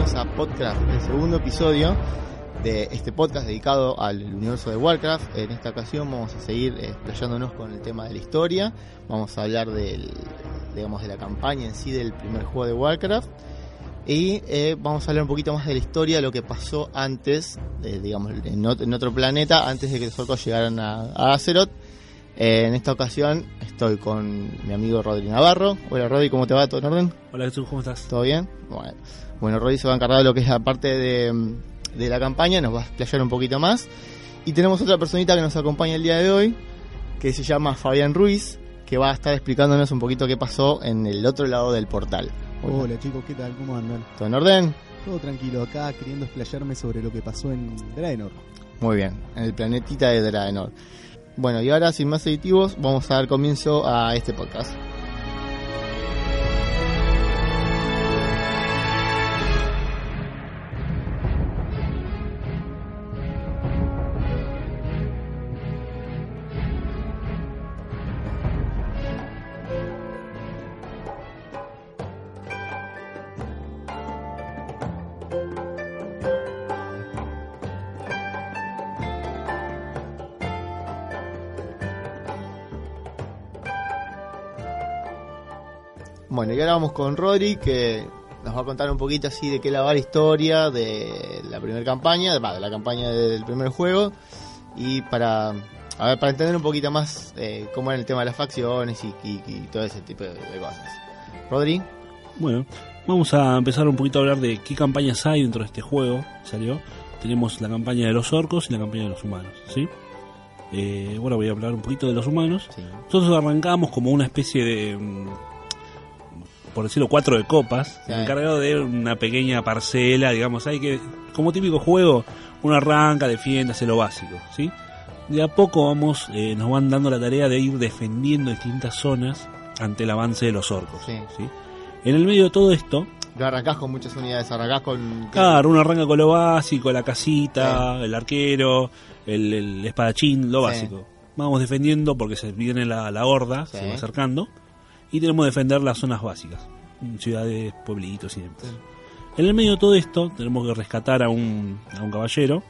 a Podcast, el segundo episodio de este podcast dedicado al universo de Warcraft. En esta ocasión vamos a seguir eh, explayándonos con el tema de la historia. Vamos a hablar del, digamos, de la campaña en sí del primer juego de Warcraft. Y eh, vamos a hablar un poquito más de la historia, lo que pasó antes, eh, digamos, en, ot- en otro planeta, antes de que los orcos llegaran a Azeroth. Eh, en esta ocasión estoy con mi amigo Rodri Navarro. Hola Rodri, ¿cómo te va? ¿Todo en orden? Hola Jesús, ¿cómo estás? ¿Todo bien? Bueno, bueno Rodri se va a encargar de lo que es la parte de, de la campaña, nos va a explayar un poquito más. Y tenemos otra personita que nos acompaña el día de hoy, que se llama Fabián Ruiz, que va a estar explicándonos un poquito qué pasó en el otro lado del portal. Hola chicos, ¿qué tal? ¿Cómo andan? ¿Todo en orden? Todo tranquilo acá, queriendo explayarme sobre lo que pasó en Draenor. Muy bien, en el planetita de Draenor. Bueno, y ahora sin más aditivos, vamos a dar comienzo a este podcast. Vamos con Rodri, que nos va a contar un poquito así de qué la va la historia de la primera campaña, va, de la campaña del primer juego, y para, a ver, para entender un poquito más eh, cómo era el tema de las facciones y, y- y todo ese tipo de, de cosas. Rodri, Bueno, vamos a empezar un poquito a hablar de qué campañas hay dentro de este juego. Salió. Tenemos la campaña de los orcos y la campaña de los humanos, ¿sí? Eh, bueno, voy a hablar un poquito de los humanos. sí. Nosotros arrancamos como una especie de, mm, por decirlo, cuatro de copas, Sí. encargado de una pequeña parcela, digamos, hay que, como típico juego, uno arranca, defiende, hace lo básico, ¿sí? De a poco vamos, eh, nos van dando la tarea de ir defendiendo distintas zonas ante el avance de los orcos, Sí. ¿sí? En el medio de todo esto, No arrancás con muchas unidades, arrancás con... claro, uno arranca con lo básico, la casita, el arquero, el, el espadachín, lo básico. Vamos defendiendo porque se viene la, la horda, se va acercando, y tenemos que defender las zonas básicas, ciudades, pueblitos y demás. Sí. En el medio de todo esto, tenemos que rescatar a un, a un caballero,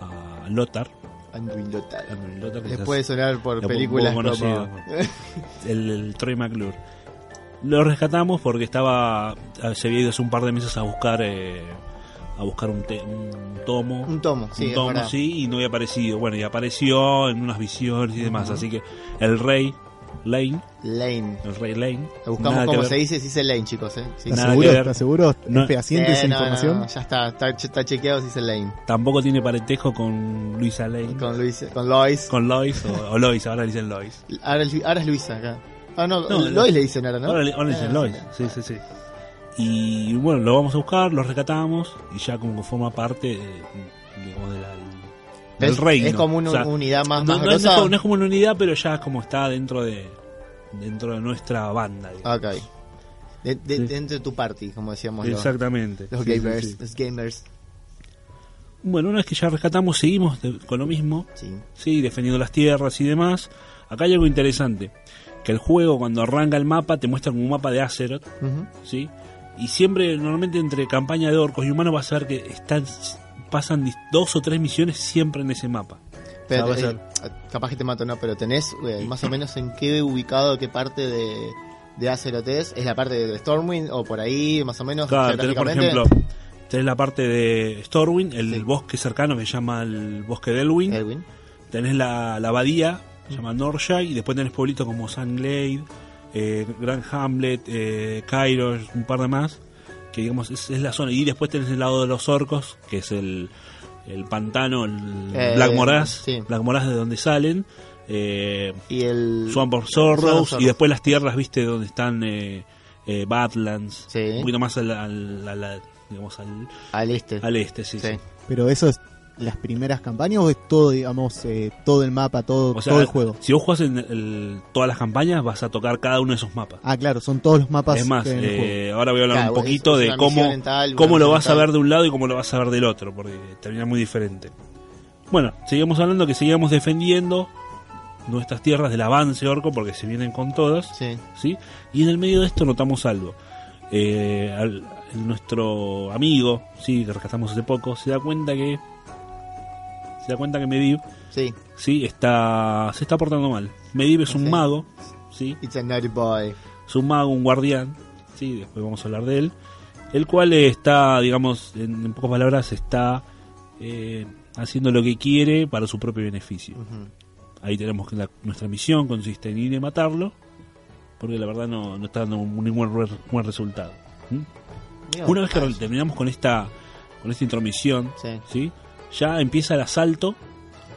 a Lothar. Anduin Lothar. Anduin Lothar, Les es puede sonar por películas conocido. el, el Troy McClure. Lo rescatamos porque estaba se había ido hace un par de meses a buscar eh, a buscar un, te- un tomo un tomo, sí, un tomo, sí, y no había aparecido. Bueno, y apareció en unas visiones y demás. Ujú. Así que el rey Lane, Lane. el rey Lane, Lo buscamos nada como se dice, se dice Lane, chicos, ¿eh? Sí. ¿Estás seguro? ¿Estás seguro? No. ¿Es fehaciente Eh, esa no, no, información? no, ya está, está, está chequeado si dice Lane. tampoco tiene parentesco con Luisa Lane, con, Con Luis, con Lois. Lois o, o Lois, ahora le dicen Lois. Ahora, es Lu- ahora es Luisa acá. Ah, no, No, Lois le dicen ahora, ¿no? Ahora, le- ahora le dicen Ah, Lois, sí, sí, sí. Y bueno, lo vamos a buscar, lo rescatamos y ya como forma parte de, digamos, de la- Es, reino. es como una O sea, unidad más, no, más no es, como- no es como una unidad, pero ya es como está dentro de dentro de nuestra banda. digamos. Ok. De, de- Sí. Dentro de tu party, como decíamos Exactamente. los sí, gamers. sí. Los gamers. Bueno, una vez que ya rescatamos, seguimos de- con lo mismo, Sí. sí, defendiendo las tierras y demás. Acá hay algo interesante, que el juego cuando arranca el mapa te muestra como un mapa de Azeroth. ¿sí? Y siempre, normalmente entre campaña de orcos y humanos vas a ver que están pasan dos o tres misiones siempre en ese mapa. Pero, O sea, va a eh, capaz que te mato, ¿no? Pero tenés eh, más o menos en qué ubicado, qué parte de, de Azeroth es. ¿Es la parte de Stormwind o por ahí, más o menos? Claro, tenés, por ejemplo, tenés la parte de Stormwind, el Sí. bosque cercano que se llama el bosque de. Elwyn. Tenés la, la abadía, se llama Norshire, y después tenés pueblitos como Sunglade, eh, Grand Hamlet, eh, Kairos, un par de más, que digamos es, es la zona. Y después tenés el lado de los orcos, que es el, el pantano, el Eh, Black Morass, sí. Black Morass de donde salen, eh, Y el. Swamp of Sorrows, y después las tierras, viste, donde están eh, eh, Badlands, Sí. un poquito más al, al- al- al- digamos, al, Al este. al este, sí, Sí. sí. ¿Pero eso es las primeras campañas o es todo, digamos, eh, todo el mapa, todo, O sea, todo el juego? si vos jugás en el- todas las campañas, vas a tocar cada uno de esos mapas. Ah, claro, son todos los mapas Es más, que hay en el juego. eh, ahora voy a hablar Claro, un poquito es de cómo, cómo lo vas a ver de un lado y cómo lo vas a ver del otro, porque termina muy diferente. Bueno, seguimos hablando que seguíamos defendiendo nuestras tierras del avance orco, porque se vienen con todas, Sí. ¿sí? Y en el medio de esto notamos algo. Eh, al- nuestro amigo, sí, que rescatamos hace poco, se da cuenta que se da cuenta que Medivh, Sí, sí, está se está portando mal. Medivh es un mago, sí, it's a naughty boy. es un mago, un guardián, sí, después vamos a hablar de él, el cual está, digamos, en, en pocas palabras, está eh, haciendo lo que quiere para su propio beneficio. Ahí tenemos que la- nuestra misión consiste en ir y matarlo, porque la verdad no, no está dando ningún buen, buen resultado. ¿Mm? Una vez que terminamos con esta con esta intromisión, Sí. ¿sí? Ya empieza el asalto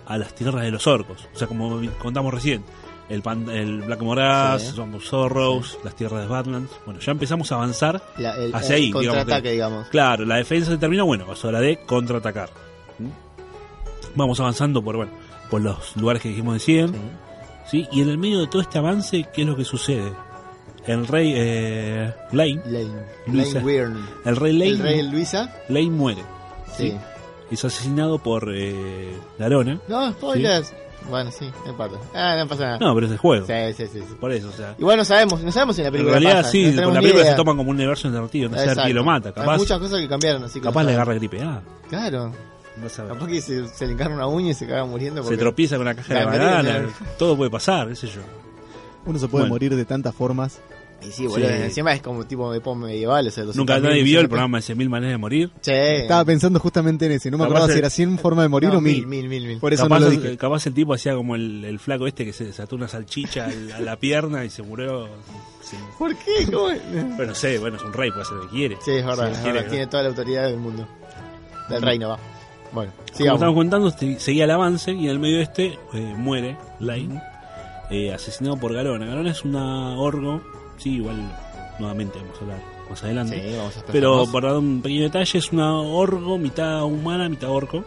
a las tierras de los orcos. O sea, como contamos recién, el, pan- el Black Morass, Sí. Las tierras de Badlands. Bueno, ya empezamos a avanzar. La- el, Hacia el ahí, digamos contraataque, que- digamos. Claro, la defensa se termina, bueno, es hora de contraatacar. ¿Mm? Vamos avanzando por, bueno, por los lugares que dijimos de 100. Sí. ¿sí? Y en el medio de todo este avance, ¿qué es lo que sucede? El rey eh, Lane, Lane. Luisa. Lane el rey Lane, El rey Luisa. Lane muere. Sí. Sí. Es asesinado por eh, Larona. No, spoilers. Bueno, sí, no importa. Ah, no pasa nada. No, pero es el juego. Sí, sí, sí, sí. Por eso, o sea. Igual no sabemos, no sabemos si en la En película realidad pasa, sí, no con la película idea. se toman como un universo alternativo, no sé Exacto. quién lo mata, Hay capaz, muchas cosas que cambiaron, así que capaz no le agarra gripe A. Claro. No sabes. Capaz que se, se le encarna una uña y se caga muriendo. Se porque- tropieza con la caja de Gangrena. banana, todo puede pasar, qué sé yo. Uno se puede Bueno. morir de tantas formas. Y sí, boludo, Sí. encima es como tipo de época medieval, o sea, Nunca 200.000 nadie vio el programa de 100.000 maneras de morir. Sí. Estaba pensando justamente en ese. No me acordaba si era 100 formas de morir No, o 1000. mil, mil, mil. Por eso capaz, no lo el- dije. capaz el tipo hacía como el, el flaco este que se desató una salchicha al- a la pierna y se murió. ¿Por qué? ¿Cómo? Bueno, no sé, bueno, es un rey, puede hacer lo que quiere. Sí, es verdad, Sí, es quiere, verdad, tiene toda la autoridad del mundo. Del reino, va. Bueno, Como sigamos. estamos contando, seguía el avance y en el medio este eh, muere Lane, eh, asesinado por Galona. Galona es una orgo, sí, igual nuevamente vamos a hablar más adelante. Sí, vamos a esperar. Pero Vamos. por dar un pequeño detalle, es una orgo, mitad humana, mitad orco.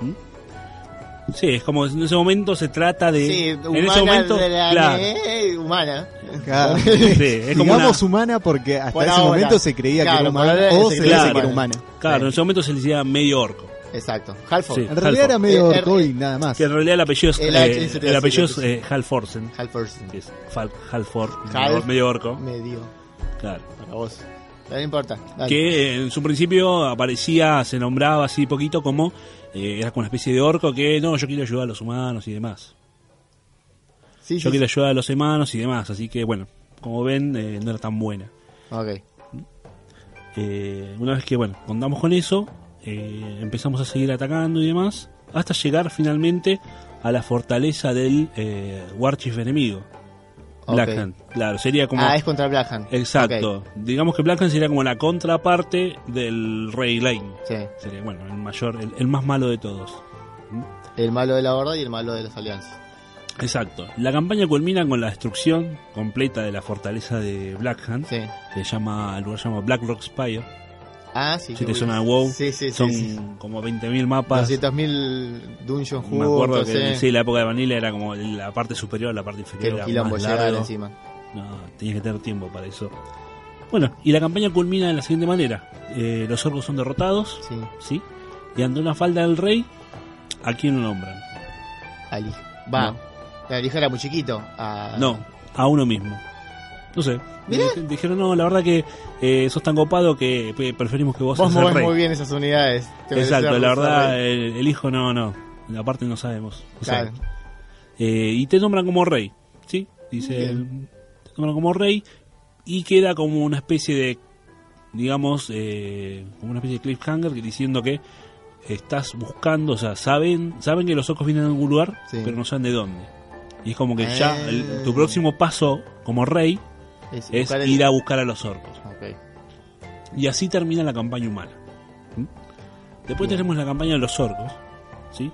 ¿Mm? Sí, es como en ese momento se trata de. Sí, en ese momento, de la claro. humana. Claro. Sí, es como Digamos una- humana porque hasta Por ese ahora. momento se creía Claro, que era humana o se creía que era humana. Claro, en ese momento se le decía medio orco. Exacto. Halford. Sí. En realidad era medio Eh, orco eh, y nada más. Que en realidad el apellido es, El eh, el apellido es eh, Halforsen. Halford. que es Fal- Halford, Half- medio orco. Medio. Claro. Para vos. Pero no importa. Dale. que eh, en su principio aparecía, se nombraba así poquito como eh, era como una especie de orco que no, yo quiero ayudar a los humanos y demás. Sí, Yo sí, quiero ayudar a los humanos y demás, así que bueno, como ven, eh, no era tan buena. Ok. Eh, una vez que bueno, contamos con eso, eh, empezamos a seguir atacando y demás, hasta llegar finalmente a la fortaleza del eh, Warchief enemigo, Ok. Blackhand. Claro, sería como Ah, es contra Blackhand. Exacto. Ok. Digamos que Blackhand sería como la contraparte del Rey Lane. Sí. Sería, bueno, el mayor, el, el más malo de todos. El malo de la horda y el malo de las alianzas. Exacto. La campaña culmina con la destrucción completa de la fortaleza de Blackhand. Sí. Que se llama, el lugar se llama Blackrock Spire. Ah, sí. Si te suena. WoW, Sí, sí, son sí. como 20.000 mapas. 200.000 dungeons Me acuerdo que eh. sí, la época de Vanilla era como la parte superior, la parte inferior era quilombo más largo. encima. No, tenías que tener tiempo para eso. Bueno, y la campaña culmina de la siguiente manera. Eh, los orcos son derrotados, Sí. ¿sí? Y ante una falda del rey, ¿a quién lo nombran? Ali. Va. No. Hija era muy chiquito. Ah, No, a uno mismo. No sé. Dij- Dijeron, no, la verdad que eh, sos tan copado que pe- preferimos que vos, Vos el movés muy bien esas unidades. Te Exacto, la verdad, el, el hijo no, no. Aparte no sabemos. Claro. Eh, y te nombran como rey, ¿sí? Dice, Bien. te nombran como rey y queda como una especie de, digamos, eh, como una especie de cliffhanger diciendo que estás buscando, o sea, saben saben que los orcos vienen de algún lugar, Sí. pero no saben de dónde. Y es como que ya Ah. el- tu próximo paso como rey Es, es buscar el- ir a buscar a los orcos. Y así termina la campaña humana. ¿Mm? Después Bien. tenemos la campaña de los orcos, ¿sí?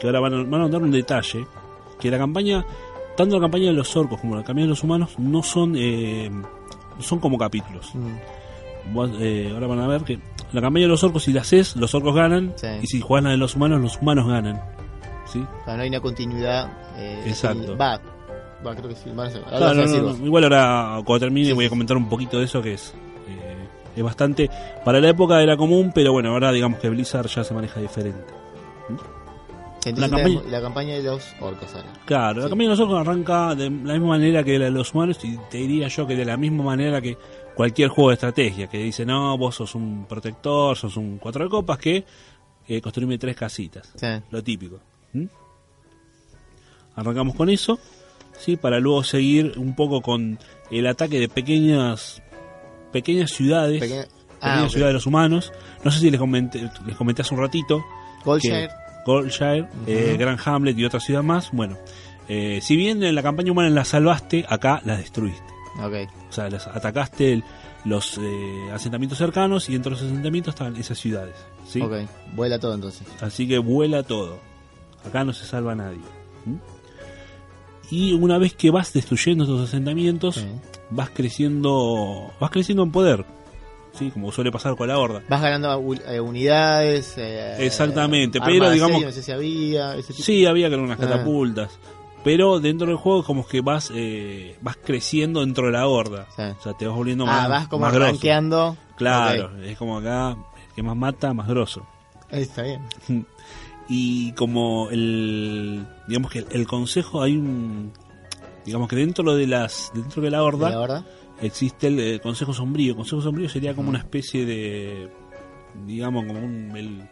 Que ahora van a, van a notar un detalle, que la campaña, tanto la campaña de los orcos como la campaña de los humanos, no son, eh, son como capítulos. Mm. Vos, eh, ahora van a ver que la campaña de los orcos, si la haces, los orcos ganan, Sí. y si jugás la de los humanos, los humanos ganan. ¿Sí? O sea, no hay una continuidad. eh, Exacto. Va. Va, creo que sí. Claro, no, no, no. Igual ahora, cuando termine, Sí, voy a comentar un poquito de eso que es. eh, es bastante. Para la época era común, pero bueno, ahora digamos que Blizzard ya se maneja diferente. La campaña- la campaña de los orcos ahora. Claro, la campaña de los orcos arranca de la misma manera que la de los humanos y te diría yo que de la misma manera que cualquier juego de estrategia que dice, no, vos sos un protector, sos un cuatro de copas que eh, construime tres casitas. Sí. Lo típico. ¿Mm? Arrancamos con eso, ¿sí? Para luego seguir un poco con el ataque de pequeñas pequeñas ciudades, Pequeña- pequeñas Ah, ciudades de los humanos. No sé si les comenté, les comenté hace un ratito. Goldshire. que Goldshire, eh, Gran Hamlet y otra ciudad más. Bueno, eh, si bien en la campaña humana las salvaste, acá las destruiste. Ok. O sea, las atacaste el- los eh, asentamientos cercanos y entre los asentamientos estaban esas ciudades. ¿sí? Ok. Vuela todo entonces. Así que vuela todo. Acá no se salva nadie. ¿Mm? Y una vez que vas destruyendo estos asentamientos, Sí. vas creciendo, vas creciendo en poder. ¿Sí? Como suele pasar con la horda. Vas ganando eh, unidades. eh, Exactamente, pero digamos- No sé si había. Ese tipo. Sí, había que unas Ah. catapultas. Pero dentro del juego como que vas eh, vas creciendo dentro de la horda. Sí. O sea, te vas volviendo más Ah, vas como más rankeando. Claro, es como acá, el que más mata, más grosso. Está bien. Y como el digamos que el, el consejo hay un digamos que dentro de las dentro de la horda La verdad. existe el, eh, consejo sombrío. El consejo sombrío sería como una especie de digamos como un el,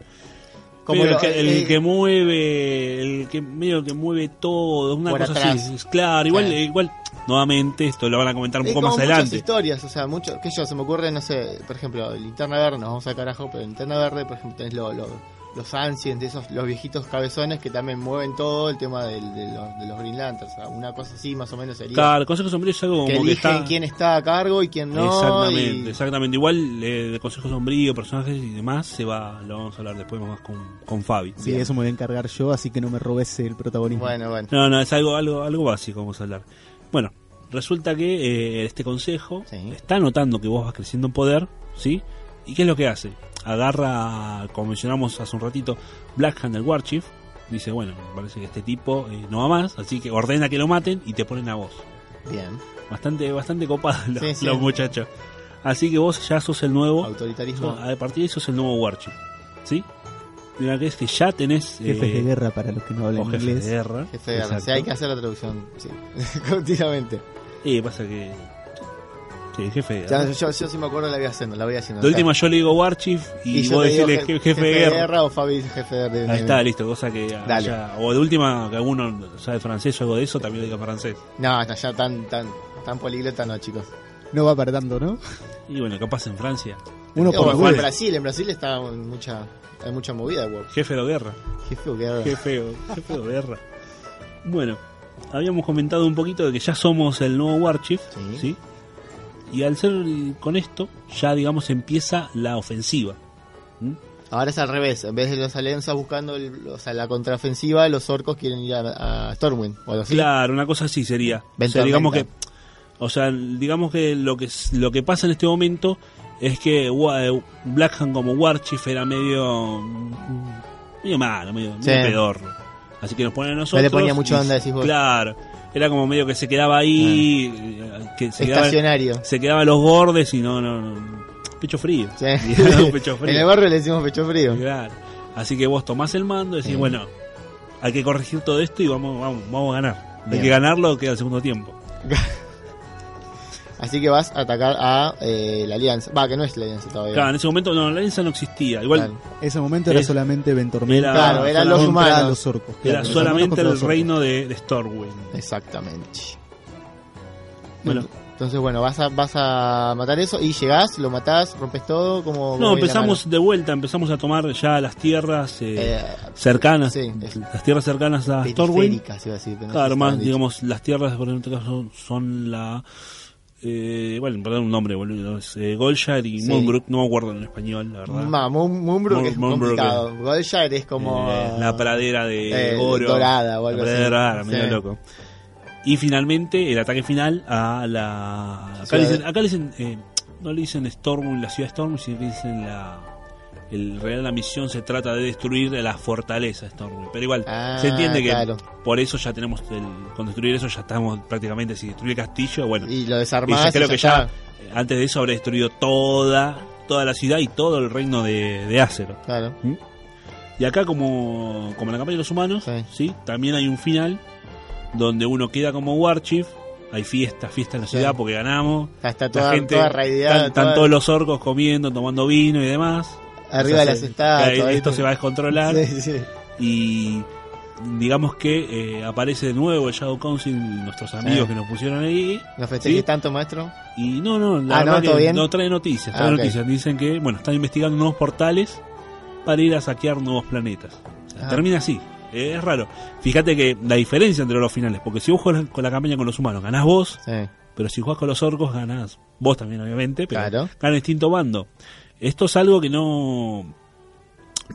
Como lo- el, que, el eh, que mueve el que medio que mueve todo una cosa atrás. así claro igual eh, igual nuevamente esto lo van a comentar un Es poco como más adelante historias, o sea, mucho, que yo se me ocurre, no sé, por ejemplo, Linterna Verde, nos vamos a carajo, pero Linterna Verde, por ejemplo, tenés lo- lo- los Ancients, esos, los viejitos cabezones que también mueven todo el tema del- de, los, de los Green Lanterns, o sea, una cosa así más o menos sería. claro el consejo sombrío es algo como que que, eligen está quién está a cargo y quién no. exactamente y- exactamente igual eh, de consejo sombrío personajes y demás se va lo vamos a hablar después más con, con Fabi Sí, Bien. eso me voy a encargar yo, así que no me robes el protagonismo. Bueno, bueno. No, no, es algo, algo, algo básico, vamos a hablar. Bueno, resulta que eh, este consejo Sí. está notando que vos vas creciendo en poder, ¿sí? ¿Y qué es lo que hace? Agarra, como mencionamos hace un ratito, Black Hand, el Warchief, dice, bueno, me parece que este tipo eh, no va más, así que ordena que lo maten y te ponen a vos. Bien. Bastante, bastante copados los, Sí, sí. los muchachos. Así que vos ya sos el nuevo, Autoritarismo. a partir de eso sos el nuevo Warchief, ¿sí? Y una que es que ya tenés... Jefes eh, de guerra para los que no o hablan jefes inglés. de guerra. Jefe de guerra. exacto. Sí, hay que hacer la traducción, sí. Continuamente. Y pasa que. Sí, jefe. de Ya, guerra. yo, yo sí me acuerdo, la voy haciendo, la voy haciendo. Sea, última yo le digo Warchief y, yo vos decirle je- je- jefe, de guerra. o Fabi jefe de guerra. Ahí está, listo, cosa que Dale. haya- O de última, que alguno sabe francés o algo de eso, también diga francés. No, no, ya tan, tan, tan poliglota no, chicos. No va tanto, ¿no? Y bueno, capaz en Francia. Uno por en. Brasil, en Brasil está en mucha, hay mucha movida de. Jefe de guerra. Jefe de guerra. Qué feo de guerra. Bueno, habíamos comentado un poquito de que ya somos el nuevo Warchief, Sí. ¿sí? Y al ser con esto, ya digamos empieza la ofensiva. ¿Mm? Ahora es al revés, en vez de los alianzas buscando el- o sea, la contraofensiva, los orcos quieren ir a, a Stormwind o algo así. Claro, una cosa así sería. O sea, digamos que, o sea, digamos que lo que lo que pasa en este momento es que eh, Blackhand como Warchief era medio medio malo, medio, Sí. medio pedorro. Así que nos ponen a nosotros. le ponía mucho onda, decís vos. Claro, era como medio que se quedaba ahí, que se quedaba, Estacionario. se quedaba en los bordes y no, no, no, pecho frío. Sí. Pecho en el frío. barrio le decimos pecho frío. Claro. Así que vos tomás el mando y decís, Sí. bueno, hay que corregir todo esto y vamos, vamos, vamos a ganar. Hay que ganarlo, queda el segundo tiempo. Así que vas a atacar a eh, la alianza. Va, que no es la alianza todavía. Claro, en ese momento no, la alianza no existía. Igual Claro. Ese momento era Es- solamente Ventormenta. era- Claro, eran los humanos. los orcos. era claro, solamente el reino de, de Stormwind. Exactamente. Bueno. Entonces, bueno, vas a, vas a matar eso y llegás, lo matás, rompes todo, como... No, empezamos de vuelta, empezamos a tomar ya las tierras eh, cercanas, sí, las tierras cercanas a Stormwind. iba a decir. pero no sé Claro, más, digamos, las tierras, por ejemplo, son, son la... Eh, bueno, perdón un nombre, boludo. Es, eh, Goldshire y Sí. Moonbrook, no me acuerdo en español, la verdad. Ma, Moon- Moonbrook Moon- es Moonbrook, complicado. Goldshire es como... Eh, la pradera de eh, oro. dorada o La algo pradera así. dorada, medio Sí. loco. Y finalmente el ataque final a la. Acá le dicen, acá le dicen, eh, no le dicen Stormwind, la ciudad Stormwind, sino que dicen la. El real la misión se trata de destruir la fortaleza Stormwind. Pero igual, Ah, se entiende que claro. por eso ya tenemos. El, con destruir eso ya estamos prácticamente. Si destruir el castillo, bueno. Y lo Y desarmás ya creo y que ya. Antes de eso habrá destruido toda. Toda la ciudad y todo el reino de, de Azeroth. Claro. Y acá, como, como en la campaña de los humanos, Sí. sí. también hay un final donde uno queda como Warchief hay fiesta, fiesta en la ciudad Sí. porque ganamos. Está, está La toda, gente, toda raideada, están, están toda- todos los orcos comiendo, tomando vino y demás. Arriba de las estatuas. esto se va a descontrolar Sí, sí. y digamos que eh, aparece de nuevo el Shadow Council, nuestros amigos Sí. que nos pusieron ahí. ¿No festejes Sí. tanto, maestro? Y no, no, la Ah, verdad ¿no? ¿Todo que bien? no trae noticias, Ah, trae ok. noticias. Dicen que, bueno, están investigando nuevos portales para ir a saquear nuevos planetas. O sea, Ah. Termina así. Eh, Es raro. Fíjate que la diferencia entre los finales, porque si vos juegas con la campaña con los humanos, ganás vos, Sí. pero si jugás con los orcos, ganás vos también, obviamente, pero Claro. gana distinto bando. Esto es algo que no.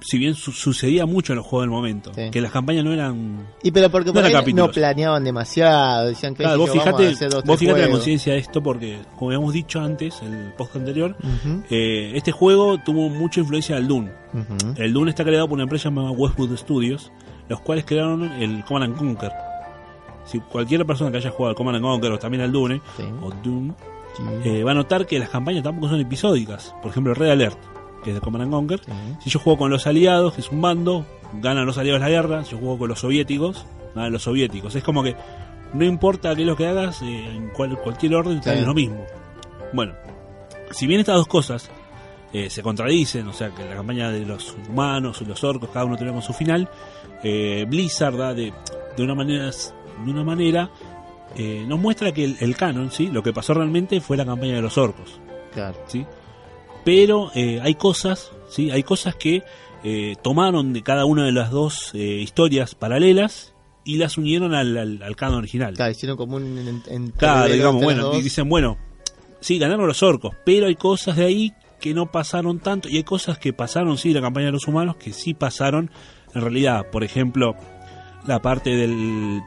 Si bien su- sucedía mucho en los juegos del momento, Sí. que las campañas no eran. Y pero porque No por eran no planeaban demasiado, decían que Claro, vos fijate, dos, vos fijate la conciencia de esto, porque, como habíamos dicho antes, el post anterior, eh, este juego tuvo mucha influencia del Dune. El Dune está creado por una empresa llamada Westwood Studios, los cuales crearon el Command and Conquer. Si cualquier persona que haya jugado al Command and Conquer o también al Dune, Sí. o Dune, Eh, va a notar que las campañas tampoco son episódicas. Por ejemplo, Red Alert, que es de Command and Conquer. Si yo juego con los aliados, que es un bando, ganan los aliados la guerra. Si yo juego con los soviéticos, ganan los soviéticos. Es como que no importa qué es lo que hagas, eh, en cual- cualquier orden Sí. es lo mismo. Bueno, si bien estas dos cosas eh, se contradicen, o sea que la campaña de los humanos y los orcos, cada uno tenemos su final, eh, Blizzard da de, de una manera, de una manera eh, nos muestra que el, el canon, ¿sí? lo que pasó realmente fue la campaña de los orcos. Claro. ¿sí? Pero eh, hay cosas, ¿sí? Hay cosas que eh, tomaron de cada una de las dos historias paralelas y las unieron al, al, al canon original. Claro, hicieron como un en, en- Claro, paralelo digamos, bueno, dos. dicen, bueno, sí, ganaron los orcos, pero hay cosas de ahí que no pasaron tanto y hay cosas que pasaron, sí, la campaña de los humanos que sí pasaron en realidad. Por ejemplo, la parte del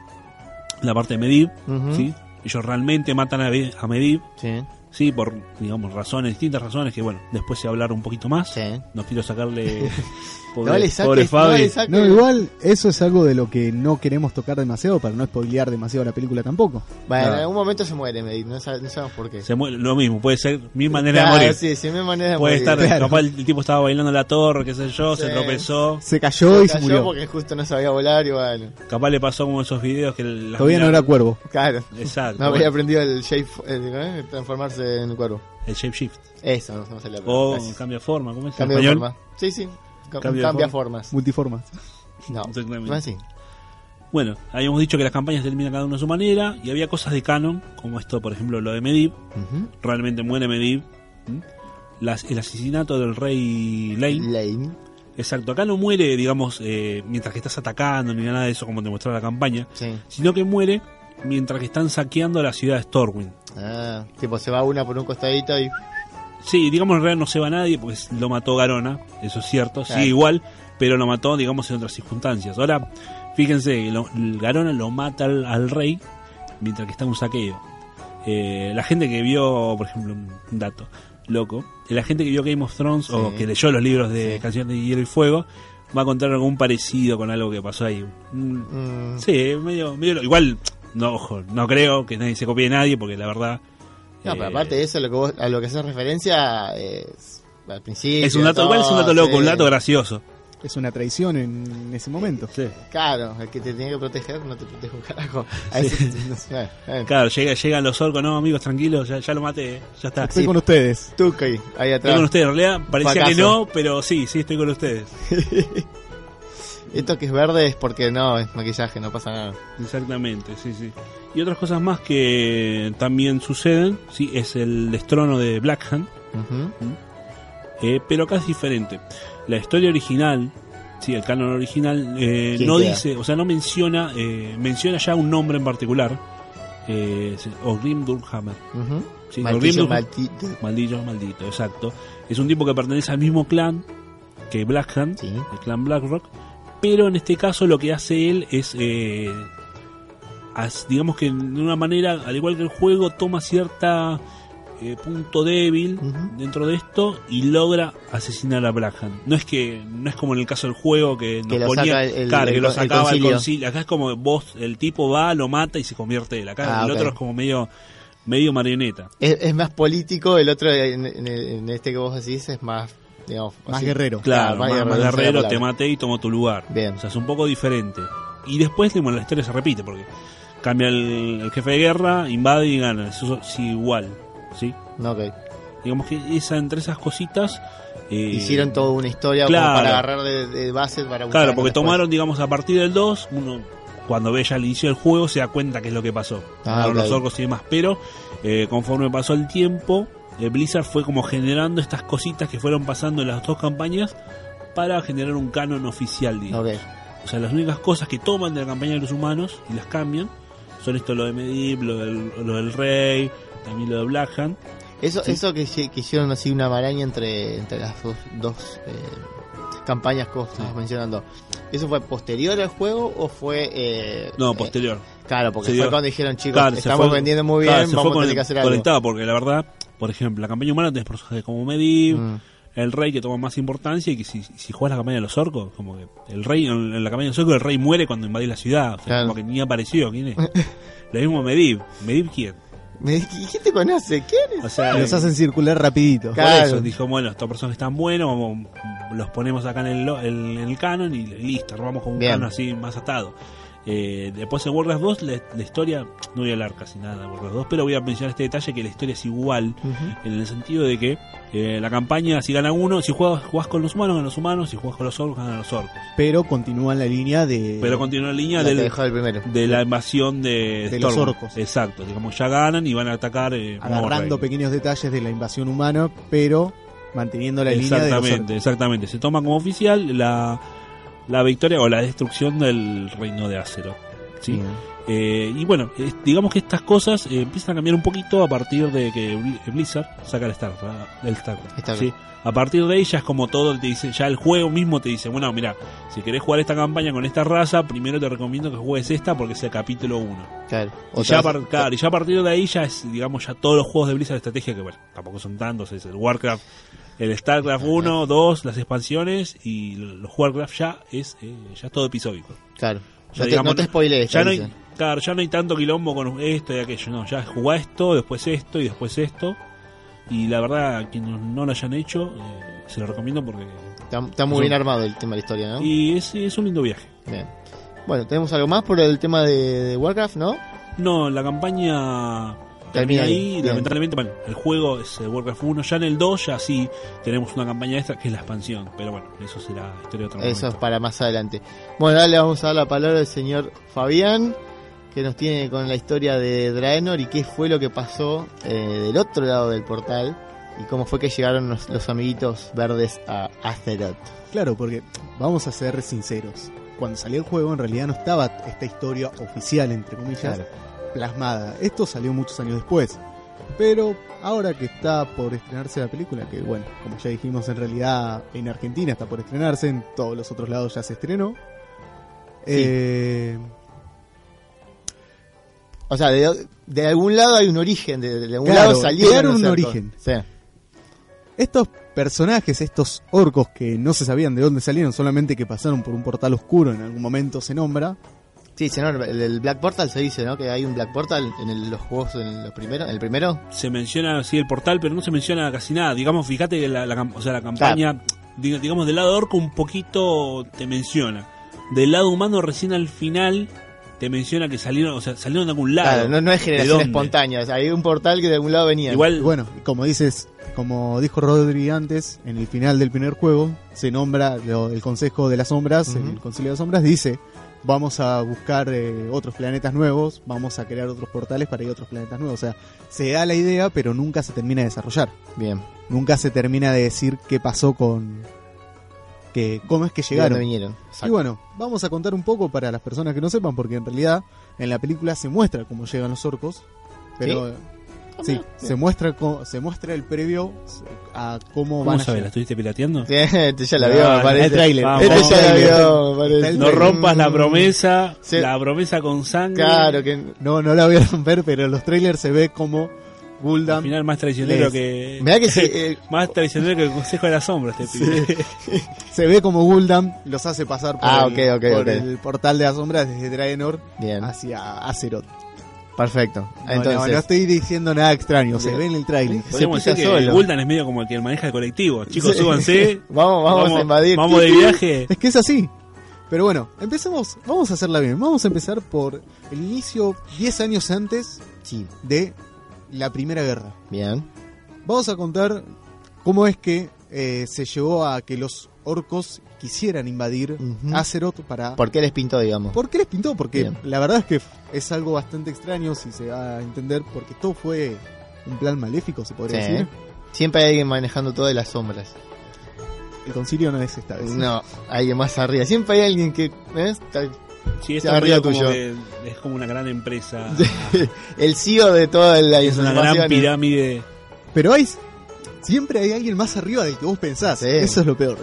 la parte de Medivh. ¿sí? Ellos realmente matan a, a Medivh, Sí, sí, por digamos razones, distintas razones que bueno, después se hablar un poquito más. sí. No quiero sacarle pobre, No le saques, pobre no Fabi. le saques. No, igual eso es algo de lo que no queremos tocar demasiado para no spoilear demasiado la película tampoco. Bueno, Claro. en algún momento se muere, no, sab- no sabemos por qué. Se muere lo mismo, puede ser mil maneras Claro, de morir. sí, sí, mil maneras de Puede morir. estar, Claro. capaz el, el tipo estaba bailando en la torre, qué sé yo, se tropezó. Se cayó y se Cayó murió. porque justo no sabía volar y bueno. Capaz le pasó como esos videos que las Todavía no era cuervo. Claro. Exacto. No había bueno, aprendido el shape, el, ¿eh? transformarse en el cuervo. el shape shift. Eso, no, no se le O cambia de forma, ¿cómo es? Cambio de forma. Sí, sí. Cambia forma. formas. Multiformas. No, Exactamente. no así. Bueno, habíamos dicho que las campañas terminan cada una a su manera y había cosas de canon, como esto, por ejemplo, lo de Medivh. Realmente muere Medivh. ¿m? Las- el asesinato del rey Lane. Lane. Exacto, acá no muere, digamos, eh, mientras que estás atacando ni nada de eso como te mostraba la campaña, Sí. sino que muere mientras que están saqueando la ciudad de Stormwind. Ah, tipo, se va una por un costadito y. Sí, digamos, en realidad no se va nadie porque lo mató Garona, eso es cierto, Claro. sí, igual, pero lo mató, digamos, en otras circunstancias. Ahora, fíjense, lo- Garona lo mata al, al rey mientras que está en un saqueo. Eh, la gente que vio, por ejemplo, un dato loco, la gente que vio Game of Thrones o que leyó los libros de Sí. Canciones de Hielo y Fuego, va a contar algún parecido con algo que pasó ahí. Mm, Mm, Sí, medio, medio, igual, no, ojo, no creo que nadie se copie de nadie porque la verdad... No, pero eh, aparte de eso, lo que vos, a lo que haces referencia es. Al principio. es un dato, todo, igual es un dato loco, un dato gracioso. Es una traición en ese momento. Sí. Claro, el que te tenía que proteger no te protege un carajo. Sí, eh. Claro, llega, llegan los orcos, no amigos, tranquilos, ya, ya lo maté, ya está. Estoy Sí. con ustedes. Tuca ahí, ahí Estoy atrás. con ustedes, en realidad parecía que no, pero sí, sí estoy con ustedes. Esto que es verde es porque no, es maquillaje, no pasa nada. Exactamente, sí, sí. Y otras cosas más que también suceden, sí, es el destrono de Blackhand, eh, pero acá es diferente. La historia original, sí, el canon original, eh, ¿Quién no queda? dice, o sea, no menciona, eh, menciona ya un nombre en particular, eh, Ogrim Durhammer. Ujú. Sí, Martillo, Ogrim Durhammer. maldito. Maldito, maldito, exacto. Es un tipo que pertenece al mismo clan que Blackhand, Sí. el clan Blackrock, pero en este caso lo que hace él es, eh, digamos que de una manera, al igual que el juego, toma cierta eh, punto débil dentro de esto y logra asesinar a Blackhand. No es que no es como en el caso del juego que nos Que lo ponía, saca el- claro, el- que lo sacaba el concilio. concilio. Acá es como vos, el tipo va, lo mata y se convierte él. Acá Ah, el otro es como medio medio marioneta. Es, es más político, el otro en, en- en este que vos decís es más, digamos, Más así. guerrero. Claro, más más, guerrero, guerrero, te maté y tomo tu lugar. Bien. O sea, es un poco diferente. Y después, bueno, la historia se repite, porque cambia el, el jefe de guerra, invade y gana. Eso es igual, ¿sí? Ok. Digamos que esa, entre esas cositas... eh, Hicieron toda una historia como para agarrar de, de base para Claro, porque después. tomaron, digamos, a partir del 2, uno cuando ve ya el inicio del juego se da cuenta qué es lo que pasó. Ah, los orcos y demás, pero eh, conforme pasó el tiempo, eh, Blizzard fue como generando estas cositas que fueron pasando en las dos campañas para generar un canon oficial, digamos. Ok. O sea, las únicas cosas que toman de la campaña de los humanos y las cambian son esto lo de Medivh, lo del, lo del rey, también lo de Blackhand. Eso, Sí. eso que, que hicieron así una maraña entre, entre las dos, dos eh, campañas que vos estabas mencionando. ¿Eso fue posterior al juego o fue...? eh, No, eh, posterior. claro, porque Se fue dio- cuando dijeron, chicos, Claro, estamos fue- vendiendo muy bien, claro, vamos a tener que hacer algo. conectado, porque la verdad, por ejemplo, la campaña humana tenés personajes como Medivh, Mm. El rey que toma más importancia y que si, si juegas la campaña de los orcos, como que el rey, en en la campaña de los orcos el rey muere cuando invadís la ciudad, o sea, Claro. como que ni apareció, ¿quién es? Lo mismo Medivh, Medivh quién? Me- ¿Quién te conoce? ¿Quién? O sea, Los hacen circular rapidito. por Claro. eso dijo, bueno, estos personajes están buenos, vamos, los ponemos acá en el, lo- el- en el canon y listo, armamos con un Bien. canon así más atado. Eh, después en Warcraft 2 la, la historia, no voy a hablar casi nada de Warcraft 2, pero voy a mencionar este detalle que la historia es igual en el sentido de que eh, la campaña, si gana uno, si juegas, jugás con los humanos, ganan los humanos, si juegas con los orcos, ganan los orcos. Pero continúan la línea de. Pero continúa la línea La del- dejó el primero. de la invasión de, De los orcos. Exacto, digamos, ya ganan y van a atacar. Eh, agarrando pequeños detalles de la invasión humana, pero manteniendo la línea de los Exactamente, exactamente. Se toma como oficial la, la victoria o la destrucción del reino de Azeroth. ¿sí? Eh, y bueno, digamos que estas cosas eh, empiezan a cambiar un poquito a partir de que Bli- Blizzard saca el StarCraft. El Starcraft. ¿sí? A partir de ahí ya es como todo, te dice, ya el juego mismo te dice, bueno, mira, si querés jugar esta campaña con esta raza, primero te recomiendo que juegues esta porque es el capítulo 1. Claro. Y ya, par- claro, y ya a partir de ahí ya es, digamos, ya todos los juegos de Blizzard de estrategia, que bueno, tampoco son tantos, es el Warcraft, el StarCraft 1, 2, las expansiones, y los Warcraft ya es, eh, ya es todo episódico. Claro. Ya No te, digamos, no te spoilees. Ya no, hay, claro, ya no hay tanto quilombo con esto y aquello, no, ya jugá esto, después esto y después esto. Y la verdad, quienes no lo hayan hecho, eh, se lo recomiendo porque... Está, está muy bien armado el tema de la historia, ¿no? Y es, es un lindo viaje. Bien. Bueno, ¿tenemos algo más por el tema de, de Warcraft, no? No, la campaña Termina ahí, bien. Lamentablemente, bueno, el juego es el Warcraft 1. Ya en el 2, ya sí tenemos una campaña extra que es la expansión. Pero bueno, eso será historia de otro Eso es para más adelante. Bueno, ahora le vamos a dar la palabra al señor Fabián, que nos tiene con la historia de Draenor y qué fue lo que pasó eh, del otro lado del portal y cómo fue que llegaron los, los amiguitos verdes a Azeroth. Claro, porque vamos a ser sinceros. Cuando salió el juego, en realidad no estaba esta historia oficial, entre comillas, Claro. Plasmada. Esto salió muchos años después. Pero ahora que está por estrenarse la película, que bueno, como ya dijimos, en realidad en Argentina está por estrenarse, en todos los otros lados ya se estrenó. Eh, O sea, de, de algún lado hay un origen, de, de algún Claro, lado salieron un origen. Sí. estos personajes, estos orcos que no se sabían de dónde salieron, solamente que pasaron por un portal oscuro, en algún momento se nombra. Sí, se nombra- el, el Black Portal se dice, ¿no? Que hay un Black Portal en el- los juegos, en los primeros, en el primero. Se menciona así el portal, pero no se menciona casi nada. Digamos, fíjate que la, la o sea, la campaña, diga- digamos, del lado orco un poquito te menciona. Del lado humano, recién al final te menciona que salieron, o sea, salieron de algún lado. Claro, no, no es ¿De generación espontánea, o sea, hay un portal que de algún lado venía. Igual, bueno, como dices, como dijo Rodri antes, en el final del primer juego se nombra lo- el Consejo de las Sombras, el Concilio de las Sombras dice, vamos a buscar eh, otros planetas nuevos, vamos a crear otros portales para ir a otros planetas nuevos. O sea, se da la idea, pero nunca se termina de desarrollar. Bien. Nunca se termina de decir qué pasó con... Que, cómo es que ¿De llegaron. vinieron? Y bueno, vamos a contar un poco para las personas que no sepan, porque en realidad en la película se muestra cómo llegan los orcos, pero sí, se muestra se muestra el previo a cómo ¿cómo van a sabes? ¿La estuviste pirateando? Sí, este ya la No, vio, me no, parece. el tráiler. Vamos. Este ya la Está el vio, me parece. el No rompas la promesa, Sí. la promesa con sangre. Claro, que No, no la voy a romper, pero en los trailers se ve como Al Gul'dan final más traicionero Les- que... Mirá que se, eh, Más traicionero que el Consejo de la Sombra este pibe. se ve como Gul'dan los hace pasar por, Ah, el, por portal de las sombras desde Draenor Bien, hacia Azeroth. Perfecto. No, Entonces, no estoy diciendo nada extraño, se ve en el trailer. Pisa decir que solo. Gul'dan es medio como el que maneja el colectivo. Chicos, Sí. súbanse. vamos, vamos, a invadir. Vamos de viaje. Es que es así. Pero bueno, empecemos, vamos a hacerla bien. Vamos a empezar por el inicio 10 años antes Sí, de la Primera Guerra. bien. Vamos a contar cómo es que eh, se llevó a que los orcos quisieran invadir Ujú. Azeroth para... ¿Por qué les pintó, digamos? ¿Por qué les pintó? Porque Bien. la verdad es que es algo bastante extraño, si se va a entender, porque todo fue un plan maléfico, se podría Sí. decir. Siempre hay alguien manejando todo de las sombras. El concilio no es esta vez. No, alguien más arriba. Siempre hay alguien que... Sí, esto arriba es, como tuyo. es como una gran empresa. El CEO de toda la es una gran pirámide. Pero hay... Siempre hay alguien más arriba del que vos pensás. Sí. Eso es lo peor.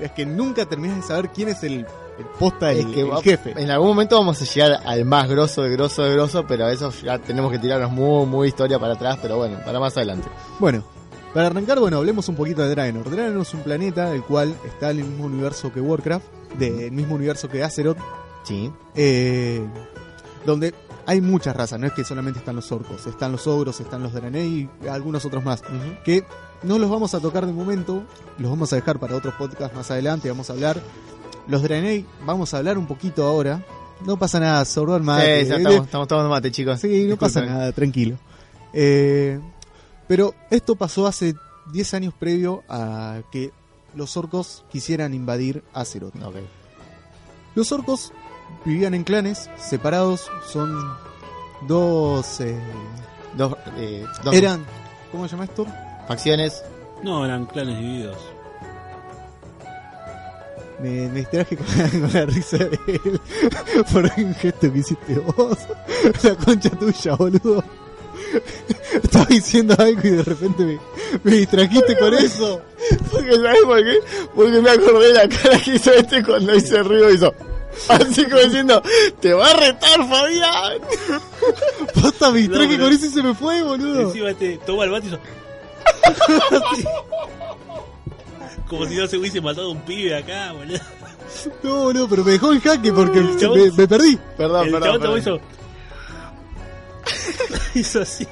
Es que nunca terminás de saber quién es el, el posta, el, Es que el va- jefe. en algún momento vamos a llegar al más grosso de grosso de grosso, pero a eso ya tenemos que tirarnos muy, muy historia para atrás, pero bueno, para más adelante. Bueno, para arrancar, bueno, hablemos un poquito de Draenor. Draenor es un planeta el cual está en el mismo universo que Warcraft, del mismo universo que Azeroth, Sí. eh, donde hay muchas razas, no es que solamente están los orcos, están los ogros, están los Draenei y algunos otros más, que no los vamos a tocar de momento, los vamos a dejar para otros podcasts más adelante, vamos a hablar. Los Draenei, vamos a hablar un poquito ahora. No pasa nada, sorban más. Sí, ya estamos, estamos tomando mate, chicos. Sí, no pasa nada, tranquilo. Eh, pero esto pasó hace 10 años previo a que los orcos quisieran invadir Azeroth. Los orcos vivían en clanes separados, son dos... eh, Dos, eh, dos eran... ¿Cómo se llama esto? Facciones. No, eran clanes divididos. Me, me distraje con la, con la risa de él por un gesto que hiciste vos. La concha tuya, boludo. Estaba diciendo algo y de repente me, me distrajiste con eso. Porque, ¿sabes por qué? Porque me acordé de la cara que hizo este cuando hice el ruido. Hizo así como diciendo: Te va a retar, Fabián. Posta, me distraje No, con eso y se me fue, boludo. Encima te toma el bate y hizo- Como si no se hubiese matado un pibe acá, boludo. No, boludo, pero me dejó el jaque porque El chabón- me, me perdí. Perdón, el perdón. perdón. hizo. hizo así.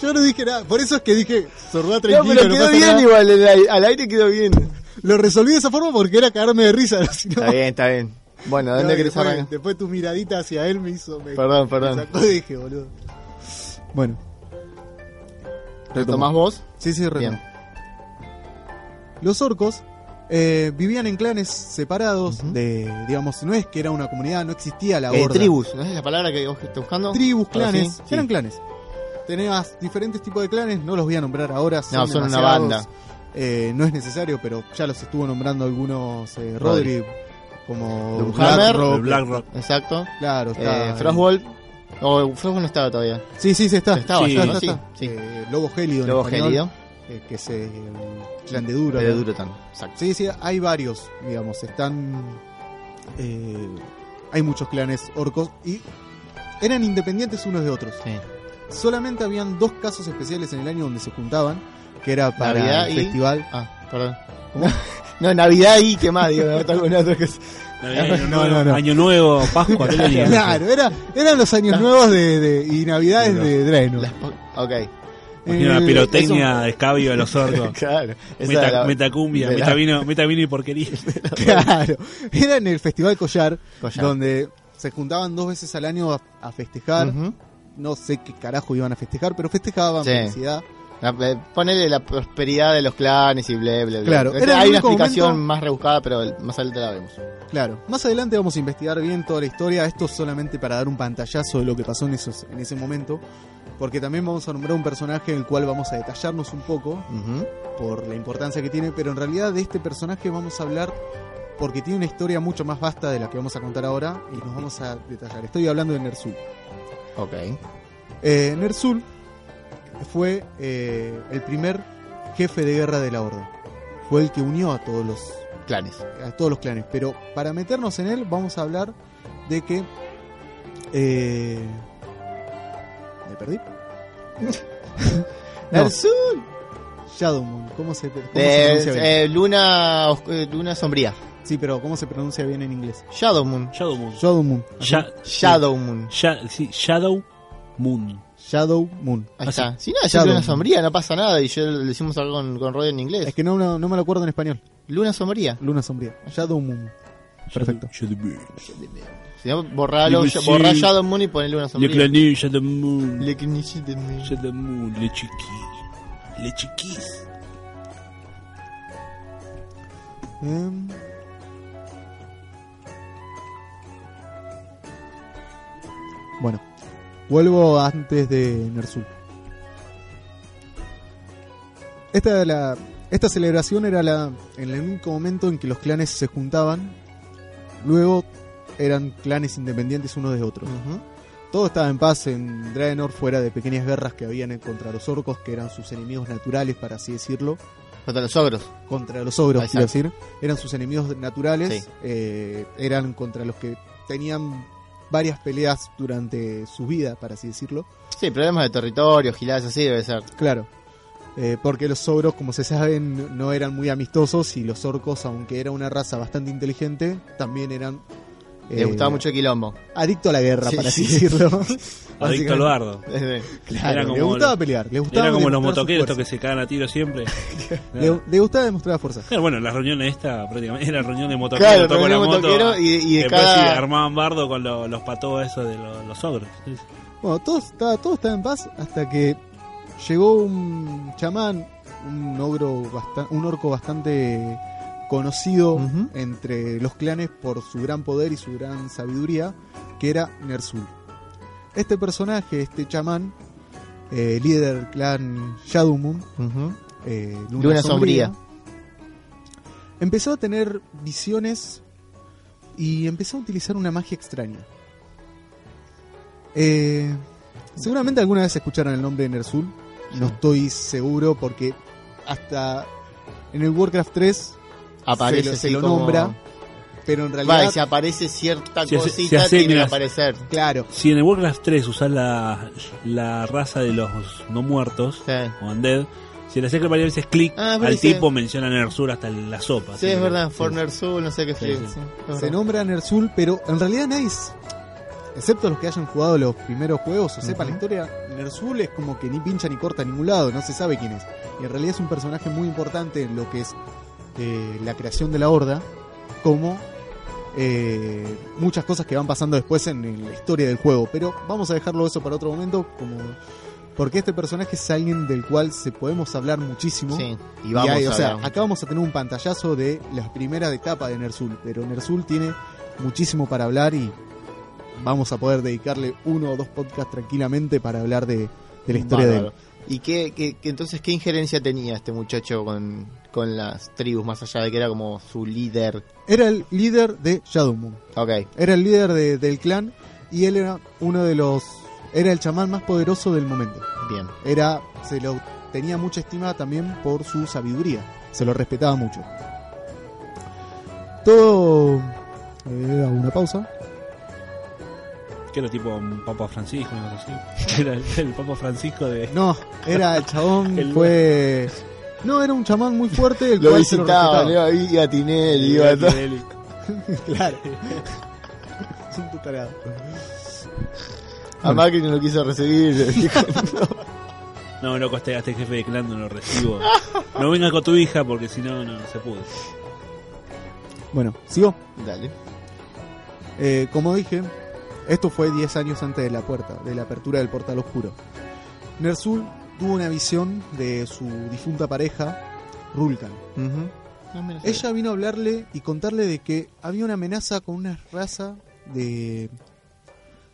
Yo no dije nada, por eso es que dije, sorba No, tranquilo, pero no quedó pasa bien nada. igual. el al aire quedó bien. Lo resolví de esa forma porque era cagarme de risa. no- Está bien, está bien. Bueno, ¿a No, ¿dónde y querés después, arrancar? después tu miradita hacia él me hizo. Me, Perdón, me perdón. sacó de eje, boludo. Bueno. ¿Retomás vos? Sí, sí, retomo. Bien. Los orcos eh, vivían en clanes separados de, digamos, no es que era una comunidad, no existía la Eh, horda. tribus, ¿no es la palabra que vos estás buscando? Tribus, clanes, sí, sí. eran clanes. Tenías diferentes tipos de clanes, no los voy a nombrar ahora. No, son una banda. Eh, no es necesario, pero ya los estuvo nombrando algunos eh, Rodri, como Doomhammer, Blackrock, El Blackrock. Exacto. Claro, está. Eh. O Frostwall no estaba todavía. Sí, sí, sí, está. Estaba, Sí, está, Sí, está. Eh, Lobo Gélido. Lobo Gélido. eh, que es eh, el clan de Duro. De. Durotan. Exacto. Sí, sí, hay varios, digamos, están... eh, hay muchos clanes orcos y eran independientes unos de otros. Sí. Solamente habían dos casos especiales en el año donde se juntaban, que era para Navidad el y- festival. Ah, perdón. No, Navidad y qué más, digo, me alguna otra cosa. Navidad, Año, No, nuevo, no, no. Año Nuevo, Pascua, ¿qué? Claro, era, eran los años nuevos de, de- y navidades de po- ok. Imagina Eh, la pirotecnia de escabio de los orcos. Claro. Meta, era la- metacumbia, la- metavino, metavino y porquería. Claro, era en el Festival Collar, Collar. donde se juntaban dos veces al año a, a festejar. No sé qué carajo iban a festejar, pero festejaban Sí. felicidad. Eh, Ponele la prosperidad de los clanes y bla, bla, bla. Claro, era Hay una explicación momento- más rebuscada, pero más adelante la vemos. Claro, más adelante vamos a investigar bien toda la historia. Esto es solamente para dar un pantallazo de lo que pasó en, esos, en ese momento. Porque también vamos a nombrar un personaje en el cual vamos a detallarnos un poco Ujú. por la importancia que tiene. Pero en realidad de este personaje vamos a hablar porque tiene una historia mucho más vasta de la que vamos a contar ahora y nos vamos a detallar. Estoy hablando de Nersul. Ok. Eh, Nersul fue eh, el primer jefe de guerra de la Horda. Fue el que unió a todos los Clanes. a todos los clanes. Pero para meternos en él, vamos a hablar de que. Eh, ¿Me perdí? No, Nersul. Shadowmoon. ¿Cómo se, cómo se Eh, pronuncia bien? eh, luna, eh, luna sombría. Sí, pero ¿cómo se pronuncia bien en inglés? Shadow Moon. Shadow Moon. Shadowmoon. Así. Ya- Shadow Moon. sí, Shadow Moon. Shadow Moon. Ahí Así. está. Si no, es Shadow luna Moon. sombría, no pasa nada. Y yo le decimos algo con, con Rod en inglés. Es que no, no, no me lo acuerdo en español. Luna sombría. Luna sombría. Shadow Moon. Perfecto. Shadow Moon. Si no, borralo, sí. borrá Shadow Moon y ponele una Le sombrilla. clané Shadow Moon. Le Knichi de Moon. Shadow Moon. Le chiqui. Le chiquis. Em. Bueno, vuelvo antes de Nersul. Esta, la, esta celebración era la, en el único momento en que los clanes se juntaban. Luego eran clanes independientes unos de otros. Todo estaba en paz en Draenor, fuera de pequeñas guerras que habían contra los orcos, que eran sus enemigos naturales, para así decirlo. Contra los ogros. contra los ogros, Exacto. quiero decir. Eran sus enemigos naturales, Sí. eh, eran contra los que tenían varias peleas durante su vida, para así decirlo. Sí, problemas de territorio, giladas así debe ser. Claro, eh, porque los ogros, como se saben, no eran muy amistosos y los orcos, aunque era una raza bastante inteligente, también eran... Le eh, gustaba mucho el quilombo. Adicto a la guerra, Sí, para así sí. decirlo. Adicto al bardo. Claro, Era como le gustaba los- pelear, le gustaba Era como los motoqueros estos que se cagan a tiro siempre. le, le gustaba demostrar fuerza. Claro, bueno, la reunión esta prácticamente era reunión de motoqueros. Claro, reunión la de moto, motoquero y- y de después cada- sí, armaban bardo con lo- los patos esos de lo- los ogros. Bueno, todo estaba, todo estaba en paz hasta que llegó un chamán, un ogro basta- un orco bastante conocido entre los clanes por su gran poder y su gran sabiduría, que era Nersul. Este personaje, este chamán, eh, líder del clan Shadowmoon, Ujú. eh, Luna Sombría. empezó a tener visiones y empezó a utilizar una magia extraña. Eh, seguramente alguna vez escucharon el nombre de Nersul, no estoy seguro porque hasta en el Warcraft 3 Aparece se lo, se así lo como- nombra, pero en Va, y realidad, si aparece cierta Si hace- cosita, si hace, tiene que mira, aparecer. claro, Si en el Warcraft 3 usás la, la raza de los no muertos, Sí. o undead, si le haces varias veces clic Ah, al tipo, menciona Nersur hasta la sopa. Sí, es que- verdad, sí. Forner Soul, no sé qué Sí, sí. sí, se nombra Nersul, pero en realidad nadie, es- excepto los que hayan jugado los primeros juegos o sepan la historia, Nersul es como que ni pincha ni corta a ningún lado, no se sabe quién es. Y en realidad es un personaje muy importante en lo que es eh, la creación de la Horda, como eh, muchas cosas que van pasando después en, la historia del juego. Pero vamos a dejarlo eso para otro momento, como porque este personaje es alguien del cual se podemos hablar muchísimo. Sí, y Y vamos hay- a o sea, acá vamos a tener un pantallazo de las primeras etapas de Nersul, pero Nersul tiene muchísimo para hablar y vamos a poder dedicarle uno o dos podcasts tranquilamente para hablar de, de la historia de él. ¿Y qué, qué- qué- entonces qué injerencia tenía este muchacho con, con las tribus, más allá de que era como su líder? Era el líder de Shadowmoon, Ok, era el líder de- del clan y él era uno de los, era el chamán más poderoso del momento. bien. Era, se lo tenía mucha estima también por su sabiduría, se lo respetaba mucho. Todo, eh, hago una pausa. Que era tipo un Papa Francisco, no sé así. Era el, el Papa Francisco de. No, era el chabón, El- fue... No, era un chamán muy fuerte, el Lo cual lo visitaba, respetaba. le iba a Tinelli, iba a todo. Claro. es un tutarado. A Macri no lo quiso recibir. le dijo, No, loco, este, este jefe de clan no lo recibo. No vengas con tu hija porque si no, no se puede. Bueno, sigo. Dale. Eh, como dije, esto fue 10 años antes de la puerta, de la apertura del portal oscuro. Nersul tuvo una visión de su difunta pareja, Rulkan. No, mira, Ella vino a hablarle y contarle de que había una amenaza con una raza de,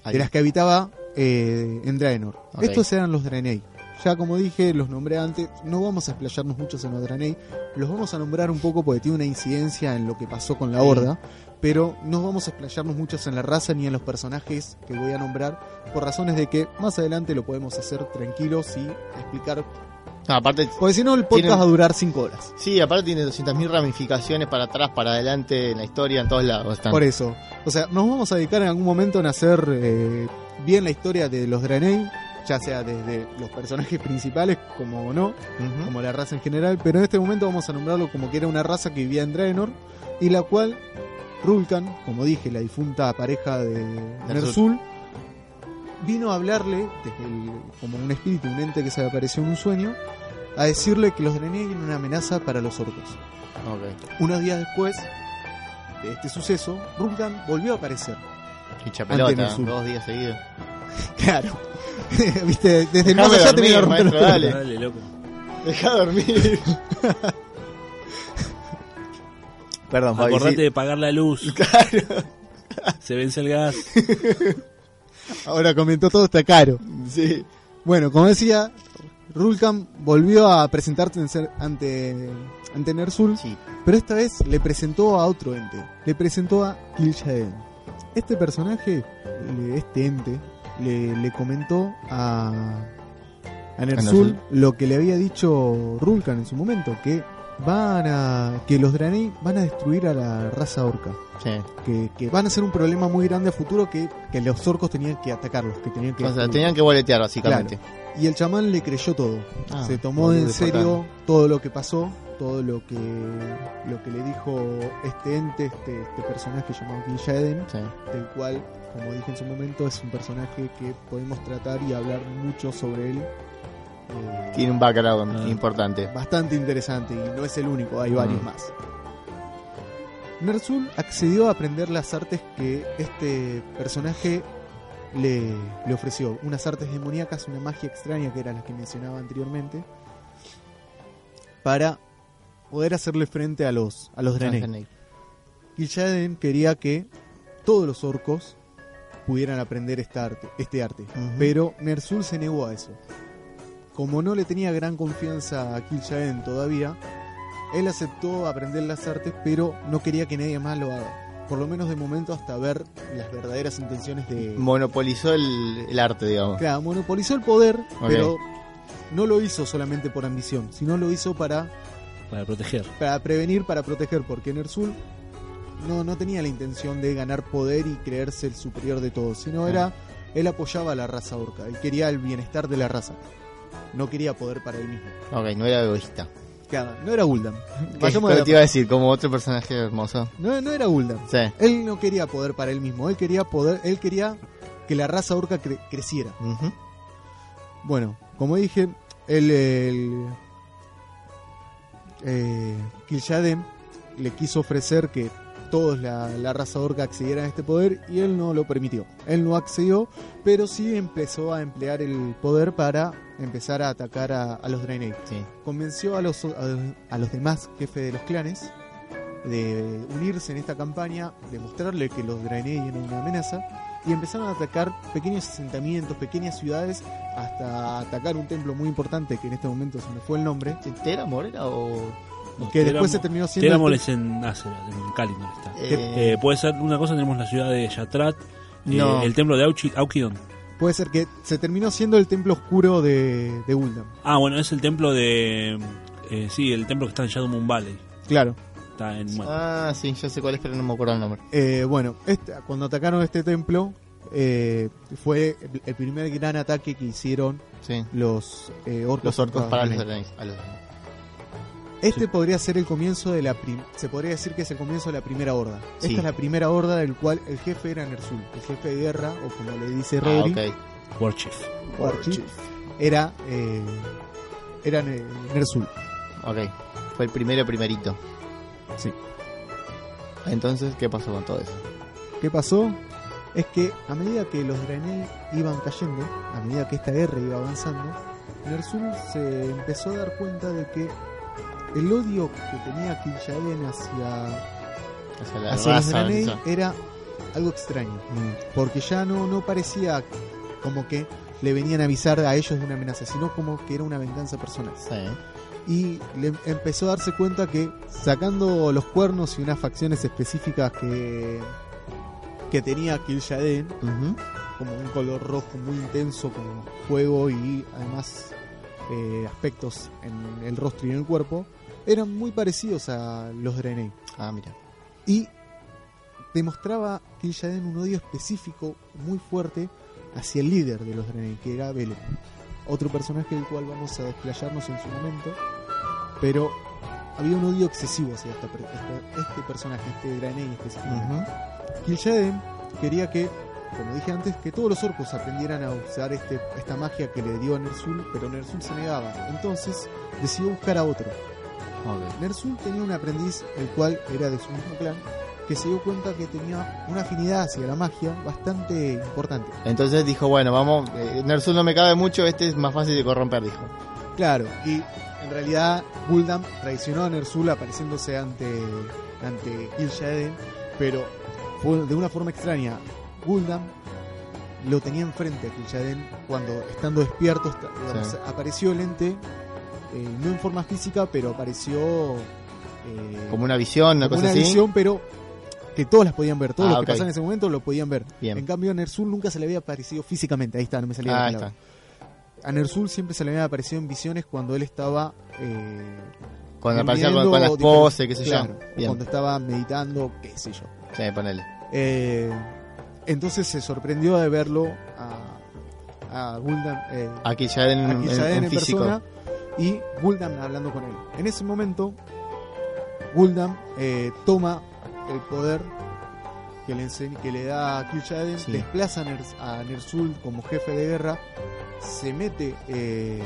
de las que habitaba eh, en Draenor. Estos eran los Draenei. Ya como dije, los nombré antes, no vamos a explayarnos muchos en los Draenei, los vamos a nombrar un poco porque tiene una incidencia en lo que pasó con la Horda, pero no vamos a explayarnos muchos en la raza ni en los personajes que voy a nombrar, por razones de que más adelante lo podemos hacer tranquilos y explicar, No, aparte, porque si no el podcast Tienen- va a durar 5 horas. sí, aparte tiene 200.000 ramificaciones para atrás, para adelante, en la historia, en todos lados. están. Por eso. O sea, nos vamos a dedicar en algún momento en hacer eh, bien la historia de los Draenei, ya sea desde los personajes principales como no, como la raza en general, pero en este momento vamos a nombrarlo como que era una raza que vivía en Draenor y la cual Rulkan, como dije, la difunta pareja de Nersul, vino a hablarle desde el- como un espíritu, un ente que se le apareció en un sueño, a decirle que los Draenei eran una amenaza para los orcos. Unos días después, de este suceso, Rulkan volvió a aparecer. Hincha Ante pelota, Nersul. dos días seguidos. Claro. Viste, desde el más allá te viene a romper maestro, los dale. Dale, loco. Deja dormir. Perdón, Fabi, Acordate sí. de pagar la luz. Se vence el gas. Ahora comentó todo está caro. Sí. Bueno, como decía, Rulkan volvió a presentarse ante, ante Nersul, Sí. pero esta vez le presentó a otro ente. Le presentó a Kil'jaeden. Este personaje, le- este ente, le, le comentó a, a Nersul lo que le había dicho Rulkan en su momento, que van a que los Draenei van a destruir a la raza orca. Sí. Que, que van a ser un problema muy grande a futuro que, que los orcos tenían que atacarlos, que tenían que O sea, tenían que boletear, básicamente. Y el chamán le creyó todo. Ah, Se tomó en serio todo lo que pasó, todo lo que lo que le dijo este ente, este, este personaje llamado Kil'jaeden, Sí. del cual, como dije en su momento, es un personaje que podemos tratar y hablar mucho sobre él. Eh, Tiene un background Ah. importante. bastante interesante y no es el único, hay varios Mm. más. Nersul accedió a aprender las artes que este personaje le, le ofreció. Unas artes demoníacas, una magia extraña que era la que mencionaba anteriormente, para poder hacerle frente a los, a los Draenei. Kil'jaeden quería que todos los orcos pudieran aprender esta arte, este arte, pero Nersul se negó a eso. Como no le tenía gran confianza a Kil'jaeden todavía, él aceptó aprender las artes, pero no quería que nadie más lo haga. Por lo menos de momento hasta ver las verdaderas intenciones de... Monopolizó el, el arte, digamos. Claro, monopolizó el poder, pero no lo hizo solamente por ambición, sino lo hizo para Para proteger. para prevenir, para proteger, porque Nersul no, no tenía la intención de ganar poder y creerse el superior de todos, sino Ah. era, él apoyaba a la raza orca, él quería el bienestar de la raza, no quería poder para él mismo. Ok, no era egoísta. Claro, no era Gul'dan, ¿Qué Vayamos de te iba a decir? Como otro personaje hermoso. no, no era Gul'dan, Sí. él no quería poder para él mismo, él quería poder, él quería que la raza orca cre- creciera. Bueno, como dije, el, el eh, Kil'jaeden le quiso ofrecer que todos la, la raza orca accedieran a este poder y él no lo permitió. Él no accedió, pero sí empezó a emplear el poder para empezar a atacar a, a los Draenei. Sí. Convenció a los, a, a los demás jefes de los clanes de unirse en esta campaña, de mostrarle que los Draenei eran una amenaza y empezaron a atacar pequeños asentamientos, pequeñas ciudades, hasta atacar un templo muy importante que en este momento se me fue el nombre, ¿Tera Morena o.? No, que después se terminó siendo... Teramol es en Azeroth, en Kalimdor está. Eh, Eh, puede ser una cosa, tenemos la ciudad de Yatrat, eh, No. el templo de Auchi- Aukidon. Puede ser que se terminó siendo el templo oscuro de, de. Ah, bueno, es el templo de... eh, sí, el templo que está en Shadow Moon Valley. Claro. Está en... bueno, Ah, sí, yo sé cuál es, pero no me acuerdo el nombre. Eh, bueno, este- cuando atacaron este templo, eh, fue el, primer gran ataque que hicieron Sí. los eh, orcos. Los orcos para a los- Este Sí. podría ser el comienzo de la prim- se podría decir que es el comienzo de la primera horda. Sí. Esta es la primera horda del cual el jefe era Nersul, el jefe de guerra o como le dice Ah, Rodri, ok. Warchief. Warchief, era eh, era Ne- Nersul. Ok. Fue el primero primerito. Sí. Entonces, ¿qué pasó con todo eso? ¿Qué pasó? Es que a medida que los Draenei iban cayendo, a medida que esta guerra iba avanzando, Nersul se empezó a dar cuenta de que el odio que tenía Kil'jaeden hacia, Hacia la hacia raza, era algo extraño, Mm, porque ya no, no parecía como que le venían a avisar a ellos de una amenaza, sino como que era una venganza personal. sí. Y le empezó a darse cuenta que sacando los cuernos y unas facciones específicas que, que tenía Kil'jaeden, Ujú. como un color rojo muy intenso, como fuego y además eh, aspectos en el rostro y en el cuerpo, eran muy parecidos a los Draenei. Ah, mira. Y demostraba Kil'jaeden un odio específico muy fuerte hacia el líder de los Draenei, que era Belen. Otro personaje del cual vamos a desplayarnos en su momento, pero había un odio excesivo hacia esta este, este personaje, este Draenei específicamente. Kil'jaeden quería que, como dije antes, que todos los orcos aprendieran a usar este, esta magia que le dio a Nersul, pero Nersul se negaba. Entonces decidió buscar a otro. Nersul tenía un aprendiz, el cual era de su mismo clan, que se dio cuenta que tenía una afinidad hacia la magia bastante importante. Entonces dijo, bueno, vamos, eh, Nersul no me cabe mucho, este es más fácil de corromper, dijo. Claro, y en realidad Gul'dan traicionó a Nersul apareciéndose ante, ante pero fue de una forma extraña. Gul'dan lo tenía enfrente a Kil'jaeden cuando, estando despierto, Sí. apareció el ente, eh, no en forma física, pero apareció... eh, Como una visión, una como cosa una así. visión, pero que todos las podían ver, todos Ah, los que pasaban en ese momento lo podían ver. Bien. En cambio a Nersul nunca se le había aparecido físicamente, ahí está, no me salía Ah, ahí palabra. está. A Nersul siempre se le había aparecido en visiones cuando él estaba eh, Cuando aparecía con, con las poses, qué sé claro, yo. o Bien. cuando estaba meditando, qué sé yo. Sí, ponele. Eh, entonces se sorprendió de verlo a, a Gul'dan, eh, Aquí ya en, a en- Kil'jaeden en en físico. persona y Gul'dan hablando con él. En ese momento, Gul'dan eh, toma el poder que le, que le da a Kil'jaeden, Sí. desplaza a, Ners- a Ner'zhul como jefe de guerra, se mete eh,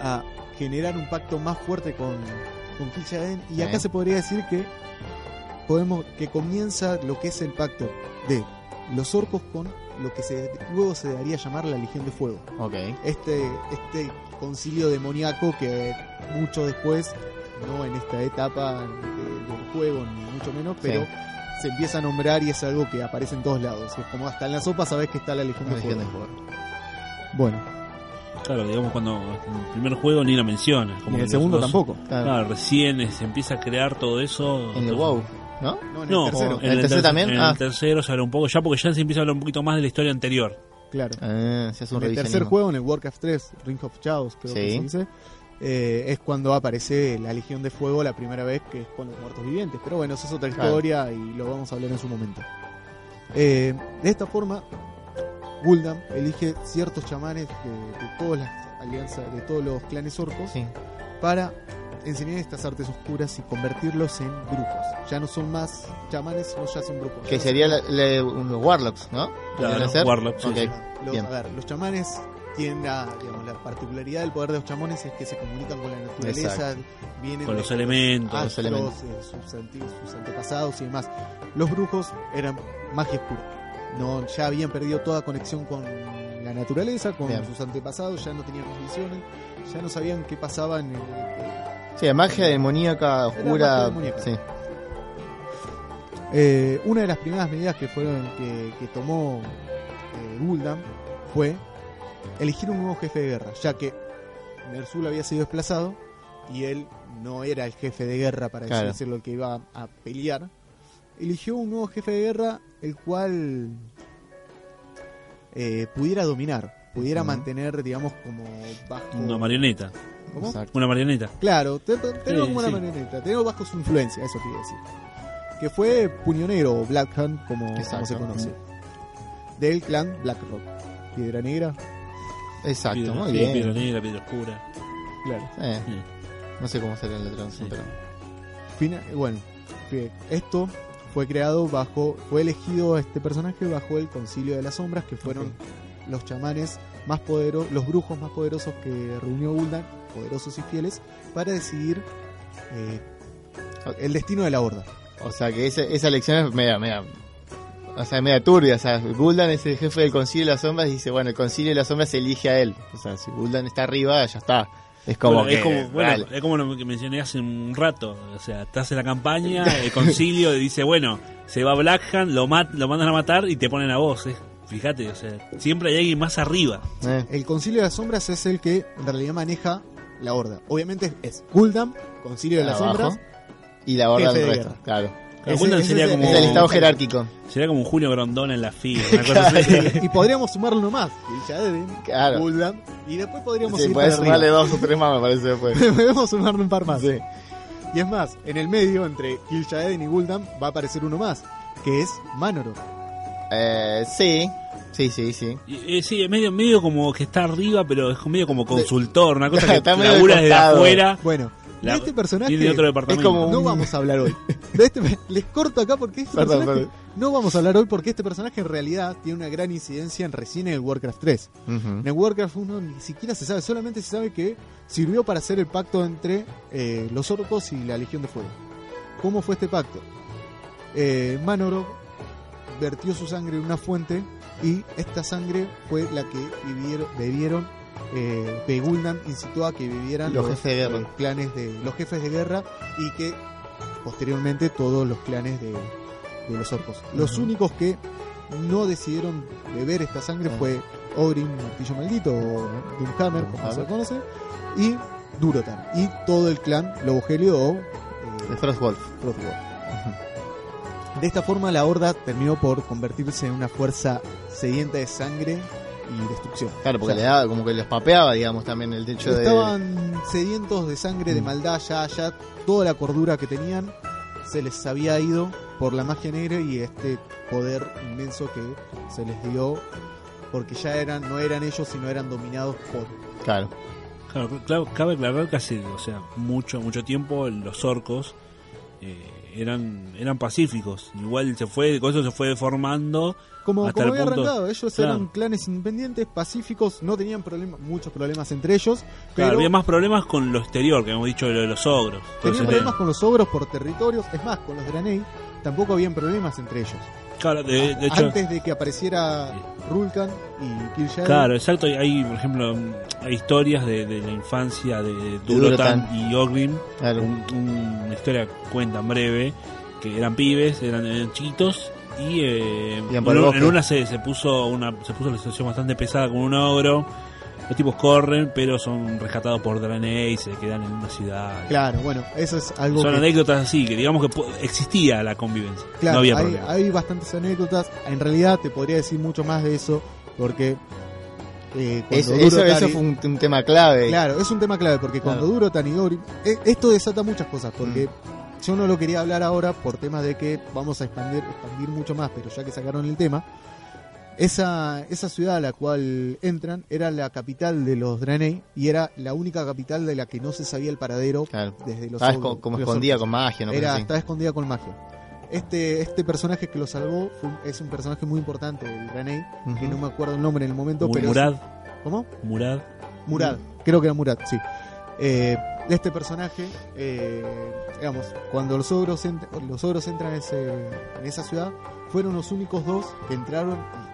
a generar un pacto más fuerte con, con Kil'jaeden y acá se podría decir que podemos que comienza lo que es el pacto de los orcos con lo que se, luego se daría a llamar la Legión de Fuego Ok. este, este concilio demoníaco que mucho después, no en esta etapa de- del juego, ni mucho menos, pero se empieza a nombrar y es algo que aparece en todos lados. Es como hasta en la sopa sabes que está la Legión de legión Fuego. de fuego. Bueno, Claro, digamos cuando en el primer juego ni la menciona. y Como en el segundo los- tampoco. Claro. Claro, recién se empieza a crear todo eso. En el entonces- WoW, ¿no? No, en No, el tercero. ¿En el tercero también? En Ah. el tercero se habla un poco, ya porque ya se empieza a hablar un poquito más de la historia anterior. Claro. Ah, se hace un En el tercer juego, en el Warcraft 3, Ring of Chaos, creo que Sí. se dice, eh, es cuando aparece la Legión de Fuego la primera vez que es con los muertos vivientes. Pero bueno, eso es otra Claro. historia y lo vamos a hablar en su momento. Eh, de esta forma, Gul'dan elige ciertos chamanes de, de todas las alianzas, de todos los clanes orcos, Sí. para enseñar estas artes oscuras y convertirlos en brujos. Ya no son más chamanes, sino ya son brujos. Que sería la- Warlocks, ¿no? Claro. Warlocks, sí, Ok. sí. los, bien. a ver, los chamanes tienen la, digamos, la particularidad del poder de los chamanes es que se comunican con la naturaleza, Exacto. vienen Con de los elementos. los astros, elementos. eh, sus, anti- sus antepasados y demás. Los brujos eran magia oscura. No, ya habían perdido toda conexión con la naturaleza, con Bien. sus antepasados, ya no tenían visiones, ya no sabían qué pasaba en el, Sí, magia demoníaca, oscura. magia demoníaca. Sí. Eh, una de las primeras medidas que fueron que, que tomó eh, Gul'dan fue elegir un nuevo jefe de guerra, ya que Ner'zhul había sido desplazado y él no era el jefe de guerra para Claro. decirlo el que iba a pelear. Eligió un nuevo jefe de guerra el cual eh, pudiera dominar, pudiera mantener, digamos, como bajo Una marioneta. ¿Cómo? Exacto. Una marioneta. Claro, te- te- tenemos Sí, como una sí. marioneta, tenemos bajo su influencia, eso quiere decir. Que fue Puñonero o Black Hand, como, se conoce. Del clan Blackrock. Piedra Negra, Exacto, Piedra, muy sí, bien. piedra negra, piedra oscura. claro. Eh, Sí. no sé cómo será en la traducción, Sí. pero. Bueno, esto fue creado bajo, fue elegido este personaje bajo el Concilio de las Sombras, que fueron los chamanes más poderosos, los brujos más poderosos que reunió Gul'dan, poderosos y fieles, para decidir eh, el destino de la horda. O sea que esa, esa elección es media, media. O sea, media turbia. O sea, Gul'dan es el jefe del Concilio de las Sombras y dice, bueno, el Concilio de las Sombras se elige a él. O sea, si Gul'dan está arriba, ya está. Es como Bueno, que. es, como, bueno, dale. es como lo que mencioné hace un rato. O sea, estás en la campaña, el concilio dice, bueno, se va Blackhand, lo, mat, lo mandan a matar y te ponen a vos. eh. Fíjate, o sea, siempre hay alguien más arriba. Eh, El Concilio de las Sombras es el que en realidad maneja la horda. Obviamente es Gul'dan, Concilio de las abajo. Sombras. Y la horda del de resto, guerra. claro. Claro, Ese- Gul'dan ese sería es el- como, Es el estado jerárquico. sería como un Julio Grondona en la FIA, una cosa así. y podríamos sumarlo uno más. Villadeden, Claro. Gul'dan. Y después podríamos Sí, podés sumarle arriba. dos o tres más, me parece después. Podemos sumarle un par más. Sí. Y es más, en el medio, entre Kil'jaeden y Gul'dan, va a aparecer uno más, que es Manoro. Eh, sí, sí, sí, sí. Y, eh, sí, es medio, medio como que está arriba, pero es medio como consultor, una cosa que Está medio labura de desde afuera. Bueno, La- de este personaje Tiene otro departamento. es como no vamos a hablar hoy. De este, les corto acá porque este Perdón, personaje perdón. no vamos a hablar hoy porque este personaje en realidad tiene una gran incidencia en recién en el Warcraft 3. Ujú. En el Warcraft 1 ni siquiera se sabe, solamente se sabe que sirvió para hacer el pacto entre eh, los orcos y la Legión de Fuego. ¿Cómo fue este pacto? eh, Manoro vertió su sangre en una fuente y esta sangre fue la que vivieron, bebieron. Eh, Beguldan incitó a que vivieran Los jefes de guerra. eh, clanes de los jefes de guerra y que posteriormente todos los clanes de, de los orcos. Los únicos que no decidieron beber esta sangre fue Orin, Martillo Maldito, o Doomhammer, como se conoce, y Durotar. Y todo el clan Lobo Helio o eh, Frostwolf. De esta forma la horda terminó por convertirse en una fuerza sedienta de sangre y destrucción. Claro, porque O le daba, como que les papeaba, digamos, también el techo de. Estaban sedientos de sangre, de Mm. maldad, ya, ya toda la cordura que tenían se les había ido por la magia negra y este poder inmenso que se les dio porque ya eran no eran ellos sino eran dominados por Claro. Claro, claro, cabe aclarar que hace o sea, mucho, mucho tiempo los orcos eh, eran, eran pacíficos. Igual se fue, con eso se fue formando. como, Hasta como el había punto- arrancado ellos claro. eran clanes independientes pacíficos no tenían problemas muchos problemas entre ellos Claro, pero había más problemas con lo exterior, que hemos dicho de lo de los ogros. tenían problemas con los ogros por territorios es más con los Draenei tampoco habían problemas entre ellos claro, de, de hecho, antes de que apareciera Rulkan y Killshare Claro, exacto. Hay, por ejemplo, hay historias de, de la infancia de Durotan. Durotan y Ogrim. Claro. Un- un- una historia que cuentan breve, que eran pibes, eran, eran chiquitos. Y eh, en, en una se, se puso una se puso la situación bastante pesada con un ogro. Los tipos corren, pero son rescatados por Draenei y se quedan en una ciudad. Claro, bueno, eso es algo Son que, anécdotas así, que digamos que existía la convivencia. claro, no había hay, problema. hay bastantes anécdotas. En realidad te podría decir mucho más de eso, porque eh, Es- eso, eso fue un, un tema clave. Claro, es un tema clave, porque cuando Claro. Y Dory... eh, esto desata muchas cosas, porque Mm. yo no lo quería hablar ahora por temas de que vamos a expandir, expandir mucho más, pero ya que sacaron el tema, esa, esa ciudad a la cual entran era la capital de los Draenei y era la única capital de la que no se sabía el paradero Claro. desde los Estaba como los escondida con magia, ¿no? Era, estaba escondida con magia. Este, este personaje que lo salvó fue un- es un personaje muy importante del Draenei, que Ujú. no me acuerdo el nombre en el momento, pero... Murad, ¿Cómo? Murad. Murad, creo que era Murad, sí. Eh, este personaje, eh, digamos, cuando los ogros, ent- los ogros entran en, ese- en esa ciudad, fueron los únicos dos que entraron y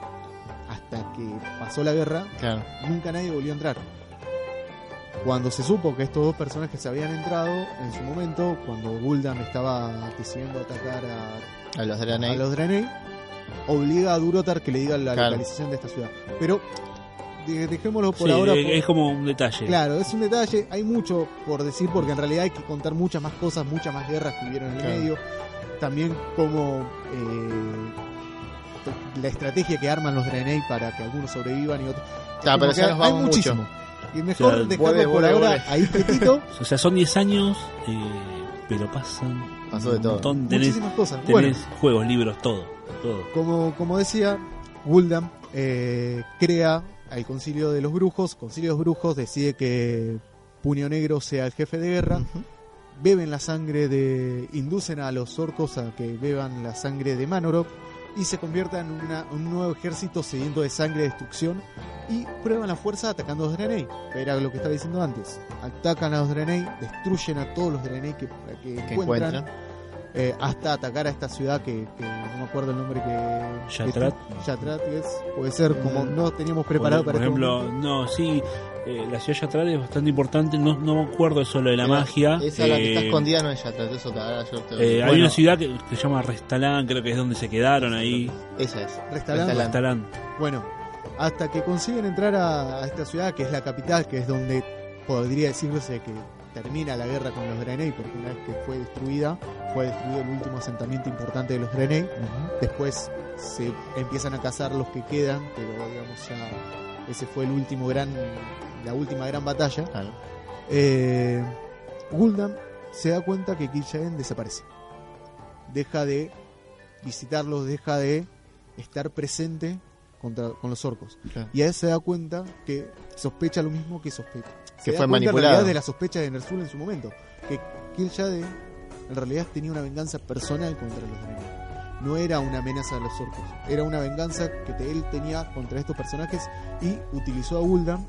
hasta que pasó la guerra, Claro. nunca nadie volvió a entrar. Cuando se supo que estos dos personajes habían entrado, en su momento, cuando Gul'dan estaba decidiendo atacar a, A los a Draenei. los Draenei, obliga a Durotar que le diga la Claro. localización de esta ciudad. Pero de- dejémoslo por Sí, ahora. es, por- como un detalle. Claro, es un detalle, hay mucho por decir porque en realidad hay que contar muchas más cosas, muchas más guerras que hubieron en el Claro. medio. También como eh, la estrategia que arman los Draenei para que algunos sobrevivan y otros. Claro, pero que ya nos hay muchísimo. mucho. Y mejor Claro, dejarlo vuelve, por vuelve, ahora vuelve. ahí quietito. O sea, son 10 años, eh, pero pasan Pasó de un todo. montón. Tenés, muchísimas cosas. tenés Bueno, juegos, libros, todo. todo. como, como decía, Gul'dan eh, crea al concilio de los brujos. Concilio de los brujos decide que Puño Negro sea el jefe de guerra. Beben la sangre de. inducen a los orcos a que beban la sangre de Manorok y se conviertan en una- un nuevo ejército sediento de sangre de destrucción y prueban la fuerza atacando a los Draenei. Era lo que estaba diciendo antes. Atacan a los Draenei, destruyen a todos los Draenei que, que Que encuentran, encuentran. eh, hasta atacar a esta ciudad que, que no me acuerdo el nombre que. Yatrat. que- Yatrat es, puede ser como Mm. no teníamos preparado por, para por este ejemplo, no, sí, eh, la ciudad Yatrat es bastante importante. No, no me acuerdo eso lo de la magia. Esa la que está Eh, escondida no es Yatrat, eso te- ahora yo te eh, digo. hay una ciudad que, que se llama Restalán, creo que es donde se quedaron ahí. Esa es. Restalán. Restalán. Restalán. Bueno, hasta que consiguen entrar a, a esta ciudad, que es la capital, que es donde podría decirse que termina la guerra con los Draenei, porque una vez que fue destruida, fue destruido el último asentamiento importante de los Draenei. Después se empiezan a cazar los que quedan, pero digamos ya ese fue el último gran, la última gran batalla. Claro. Eh, Gul'dan se da cuenta que Kil'jaeden desaparece. Deja de visitarlos, deja de estar presente contra, con los orcos. Claro. Y a él se da cuenta que sospecha lo mismo que sospecha. Se Que da fue cuenta, en realidad, de la sospecha de Ner'zhul en su momento. Que Kil'jaeden en realidad tenía una venganza personal contra los Draenei. No era una amenaza a los orcos, era una venganza que él tenía contra estos personajes y utilizó a Gul'dan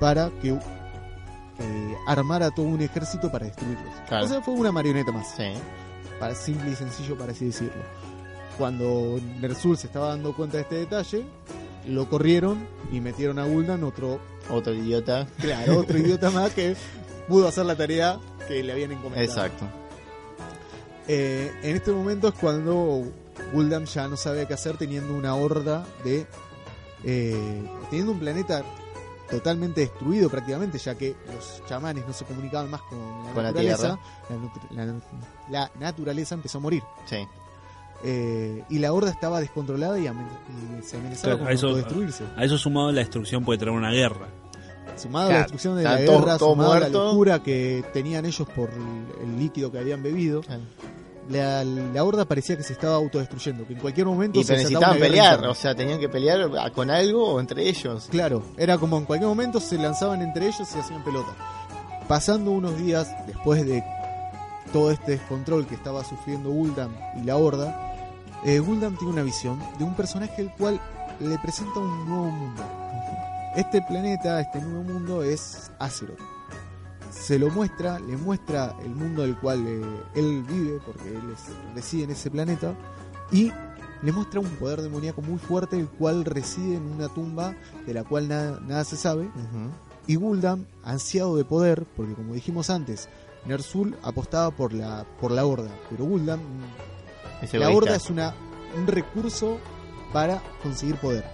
para que eh, armara todo un ejército para destruirlos. Claro. O sea, fue una marioneta más. Sí. para simple y sencillo para así decirlo. Cuando Nersul se estaba dando cuenta de este detalle, lo corrieron y metieron a Gul'dan otro, Otro idiota. claro, otro idiota más que pudo hacer la tarea que le habían encomendado. Exacto. Eh, en este momento es cuando Gul'dan ya no sabe qué hacer teniendo una horda de... eh, teniendo un planeta totalmente destruido prácticamente, ya que los chamanes no se comunicaban más con la Con naturaleza. La, nutri- la nat- la naturaleza empezó a morir. Sí. Eh, y la horda estaba descontrolada y, amen- y se amenazaba Claro, con eso- destruirse. A eso sumado la destrucción puede traer una guerra. Sumado a Claro, la destrucción de la todo- guerra, todo sumado a la locura que tenían ellos por el, el líquido que habían bebido, la, la horda parecía que se estaba autodestruyendo, que en cualquier momento Y se necesitaban pelear, o sea, tenían que pelear con algo o entre ellos. Claro, era como en cualquier momento se lanzaban entre ellos y hacían pelota. Pasando unos días después de todo este descontrol que estaba sufriendo Gul'dan y la Horda, eh, Gul'dan tiene una visión de un personaje el cual le presenta un nuevo mundo. Este planeta, este nuevo mundo es Azeroth. Se lo muestra, le muestra el mundo del cual eh, él vive, porque él es- reside en ese planeta, y le muestra un poder demoníaco muy fuerte, el cual reside en una tumba de la cual nada, nada se sabe. Y Gul'dan, ansiado de poder, porque como dijimos antes, Ner'zhul apostaba por la por la horda, pero Gul'dan, Es la horda es una un recurso para conseguir poder.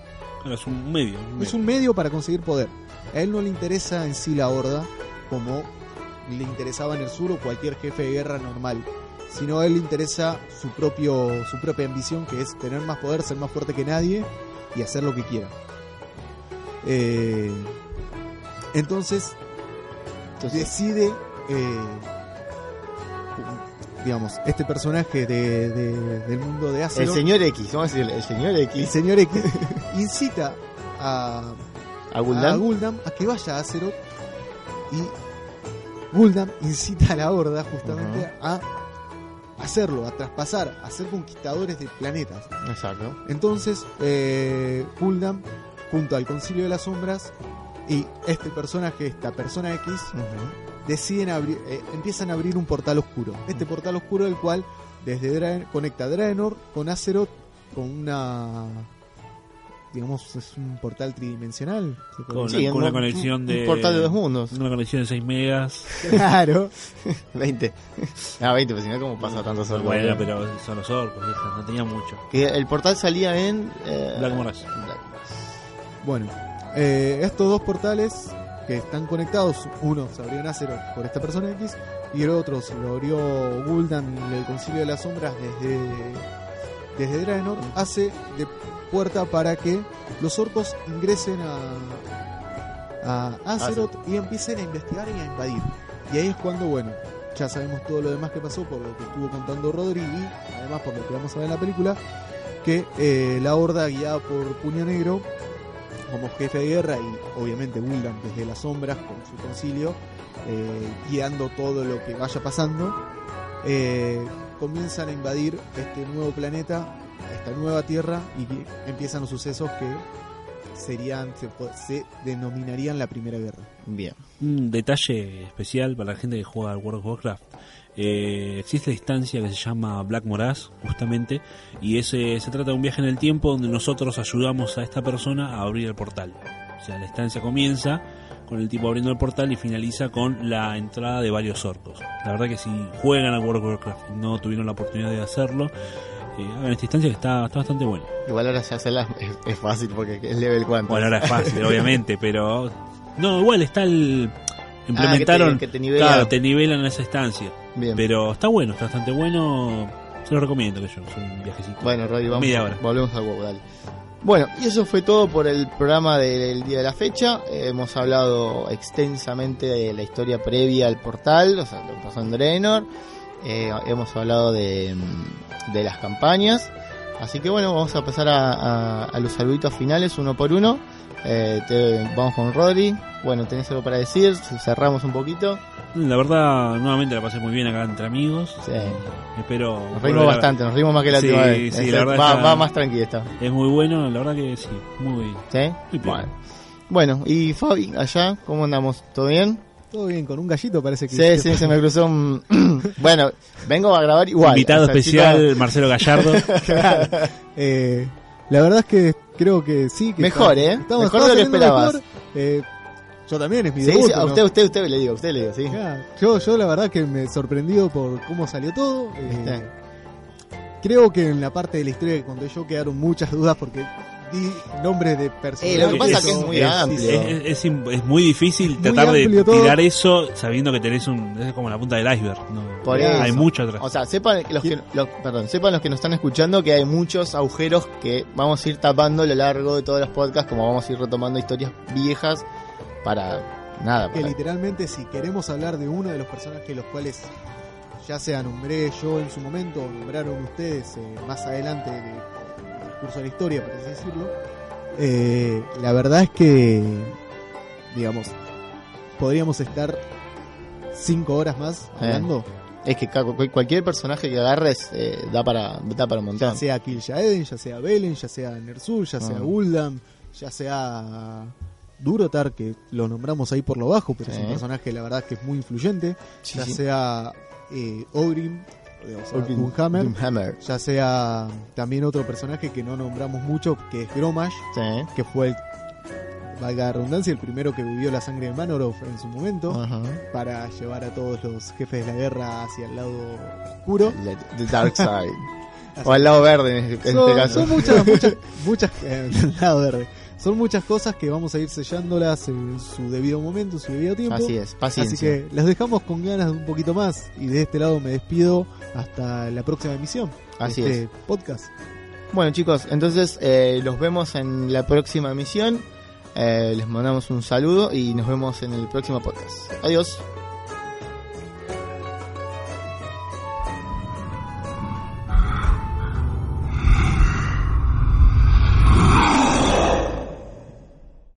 Es un medio. un Es medio. un medio para conseguir poder. A él no le interesa en sí la horda como le interesaba Ner'zhul o cualquier jefe de guerra normal, sino a él le interesa su propio su propia ambición que es tener más poder, ser más fuerte que nadie y hacer lo que quiera. Eh, entonces Entonces, decide eh, digamos este personaje de, de- del mundo de el Azeroth señor X, vamos a decirle, el señor el X, señor X incita a a a Gul'dan, Gul'dan a que vaya a Azeroth y Gul'dan incita a la horda justamente a hacerlo, a traspasar, a ser conquistadores de planetas. Exacto. Entonces, eh, junto al Concilio de las Sombras y este personaje, esta persona X, deciden abrir, eh, empiezan a abrir un portal oscuro. Este portal oscuro del cual desde Draen- conecta Draenor con Azeroth con una digamos es un portal tridimensional. ¿se puede Con, un- una conexión un de. portal de dos mundos. Una conexión de 6 megas. Claro. 20. Ah, 20, pues si no, ¿cómo pasa tanto solo? Bueno, pero son los orcos, vieja, no tenía mucho. Que el portal salía en. eh, Black Morass. Bueno, eh, estos dos portales que están conectados, uno se abrió en Azeroth por esta persona X y el otro se lo abrió Gul'dan en el Concilio de las Sombras desde desde Draenor, hace de puerta para que los orcos ingresen a, a Azeroth y empiecen a investigar y a invadir. Y ahí es cuando, bueno, ya sabemos todo lo demás que pasó por lo que estuvo contando Rodri y además por lo que vamos a ver en la película, que eh, la horda guiada por Puño Negro como jefe de guerra y obviamente Gul'dan desde las sombras con su concilio eh, guiando todo lo que vaya pasando eh, comienzan a invadir este nuevo planeta esta nueva tierra y que empiezan los sucesos que serían se, po- se denominarían la primera guerra Bien. Un detalle especial para la gente que juega al World of Warcraft. Eh, existe la instancia que se llama Black Morass, justamente, y ese se trata de un viaje en el tiempo donde nosotros ayudamos a esta persona a abrir el portal. O sea, la instancia comienza con el tipo abriendo el portal y finaliza con la entrada de varios orcos. La verdad que si juegan al World of Warcraft y no tuvieron la oportunidad de hacerlo, eh, hagan esta instancia que está, está bastante buena. Igual ahora ya hacerla es, es fácil porque es level cuánto. Bueno, ahora es fácil, obviamente, pero... No, igual está el... Implementaron... Ah, que te, que te nivela. Claro, te nivelan en esa estancia. Bien. Pero está bueno, está bastante bueno. Se lo recomiendo que yo, es un viajecito. Bueno, Rodri, vamos. Media hora. Volvemos al WoW, dale. Bueno, y eso fue todo por el programa del día de la fecha. Hemos hablado extensamente de la historia previa al portal, o sea, lo que pasó en Draenor. Eh, hemos hablado de, de las campañas. Así que bueno, vamos a pasar a, a- a los saluditos finales uno por uno. Eh, te- vamos con Rodri. Bueno, ¿tenés algo para decir? Cerramos un poquito. La verdad, nuevamente la pasé muy bien acá entre amigos. Sí. Espero. Nos a- bastante, nos reímos más que la Sí, última vez. sí, la verdad va, está- va más tranquila esta. Es muy bueno, la verdad que sí. Muy. ¿Sí? Muy Bueno. Bueno, y Fabi, allá, ¿cómo andamos? ¿Todo bien? Todo bien, con un gallito parece que... Sí, sí, se me cruzó un... bueno, vengo a grabar igual. Invitado O sea, especial, Marcelo Gallardo. Claro. Eh, la verdad es que creo que sí. Que Mejor, está- ¿eh? estamos- Mejor de lo que esperabas. mejor. Eh, yo también, es mi Sí, debut. sí, a ¿no? usted, usted, usted le digo, a usted le digo, sí. Claro, Yo, yo la verdad que me he sorprendido por cómo salió todo. eh, Viste. creo que en la parte de la historia que conté yo quedaron muchas dudas porque di nombres de personajes. Eh, lo que pasa es que es muy es- amplio. Es, es- es- es muy difícil Muy tratar de todo. tirar eso sabiendo que tenés un. Es como la punta del iceberg. ¿no? Por Hay eso. mucho atrás. O sea, sepan los que, los, perdón, sepan los que nos están escuchando que hay muchos agujeros que vamos a ir tapando a lo largo de todos los podcasts, como vamos a ir retomando historias viejas para nada. que para- literalmente si queremos hablar de uno de los personajes los cuales ya sea nombré yo en su momento o nombraron ustedes eh, más adelante de- del curso de la historia, por así decirlo, eh, la verdad es que, digamos, podríamos estar cinco horas más Eh, hablando, Es que cualquier personaje que agarres da para da para un ya montón. sea Kill Jaeden, ya sea Belen, ya sea Ner'zhul, ya sea Ah. Gul'dan, ya sea Durotar, que lo nombramos ahí por lo bajo, pero es un personaje la verdad que es muy influyente. Sí, ya sí. sea eh, Ogrim, o sea, Orkin- Doomhammer, Doomhammer, ya sea también otro personaje que no nombramos mucho, que es Gromash, que fue el, valga la redundancia, el primero que vivió la sangre de Manoroth en su momento, para llevar a todos los jefes de la guerra hacia el lado oscuro. The, the Dark Side. o al lado verde en este, Son, caso. son muchas, muchas, muchas, eh, lado verde. Son muchas cosas que vamos a ir sellándolas en su debido momento, en su debido tiempo. Así es, paciencia. Así que los dejamos con ganas de un poquito más. Y de este lado me despido hasta la próxima emisión. de Así este podcast. Bueno chicos, entonces eh, los vemos en la próxima emisión. Eh, les mandamos un saludo y nos vemos en el próximo podcast. Adiós.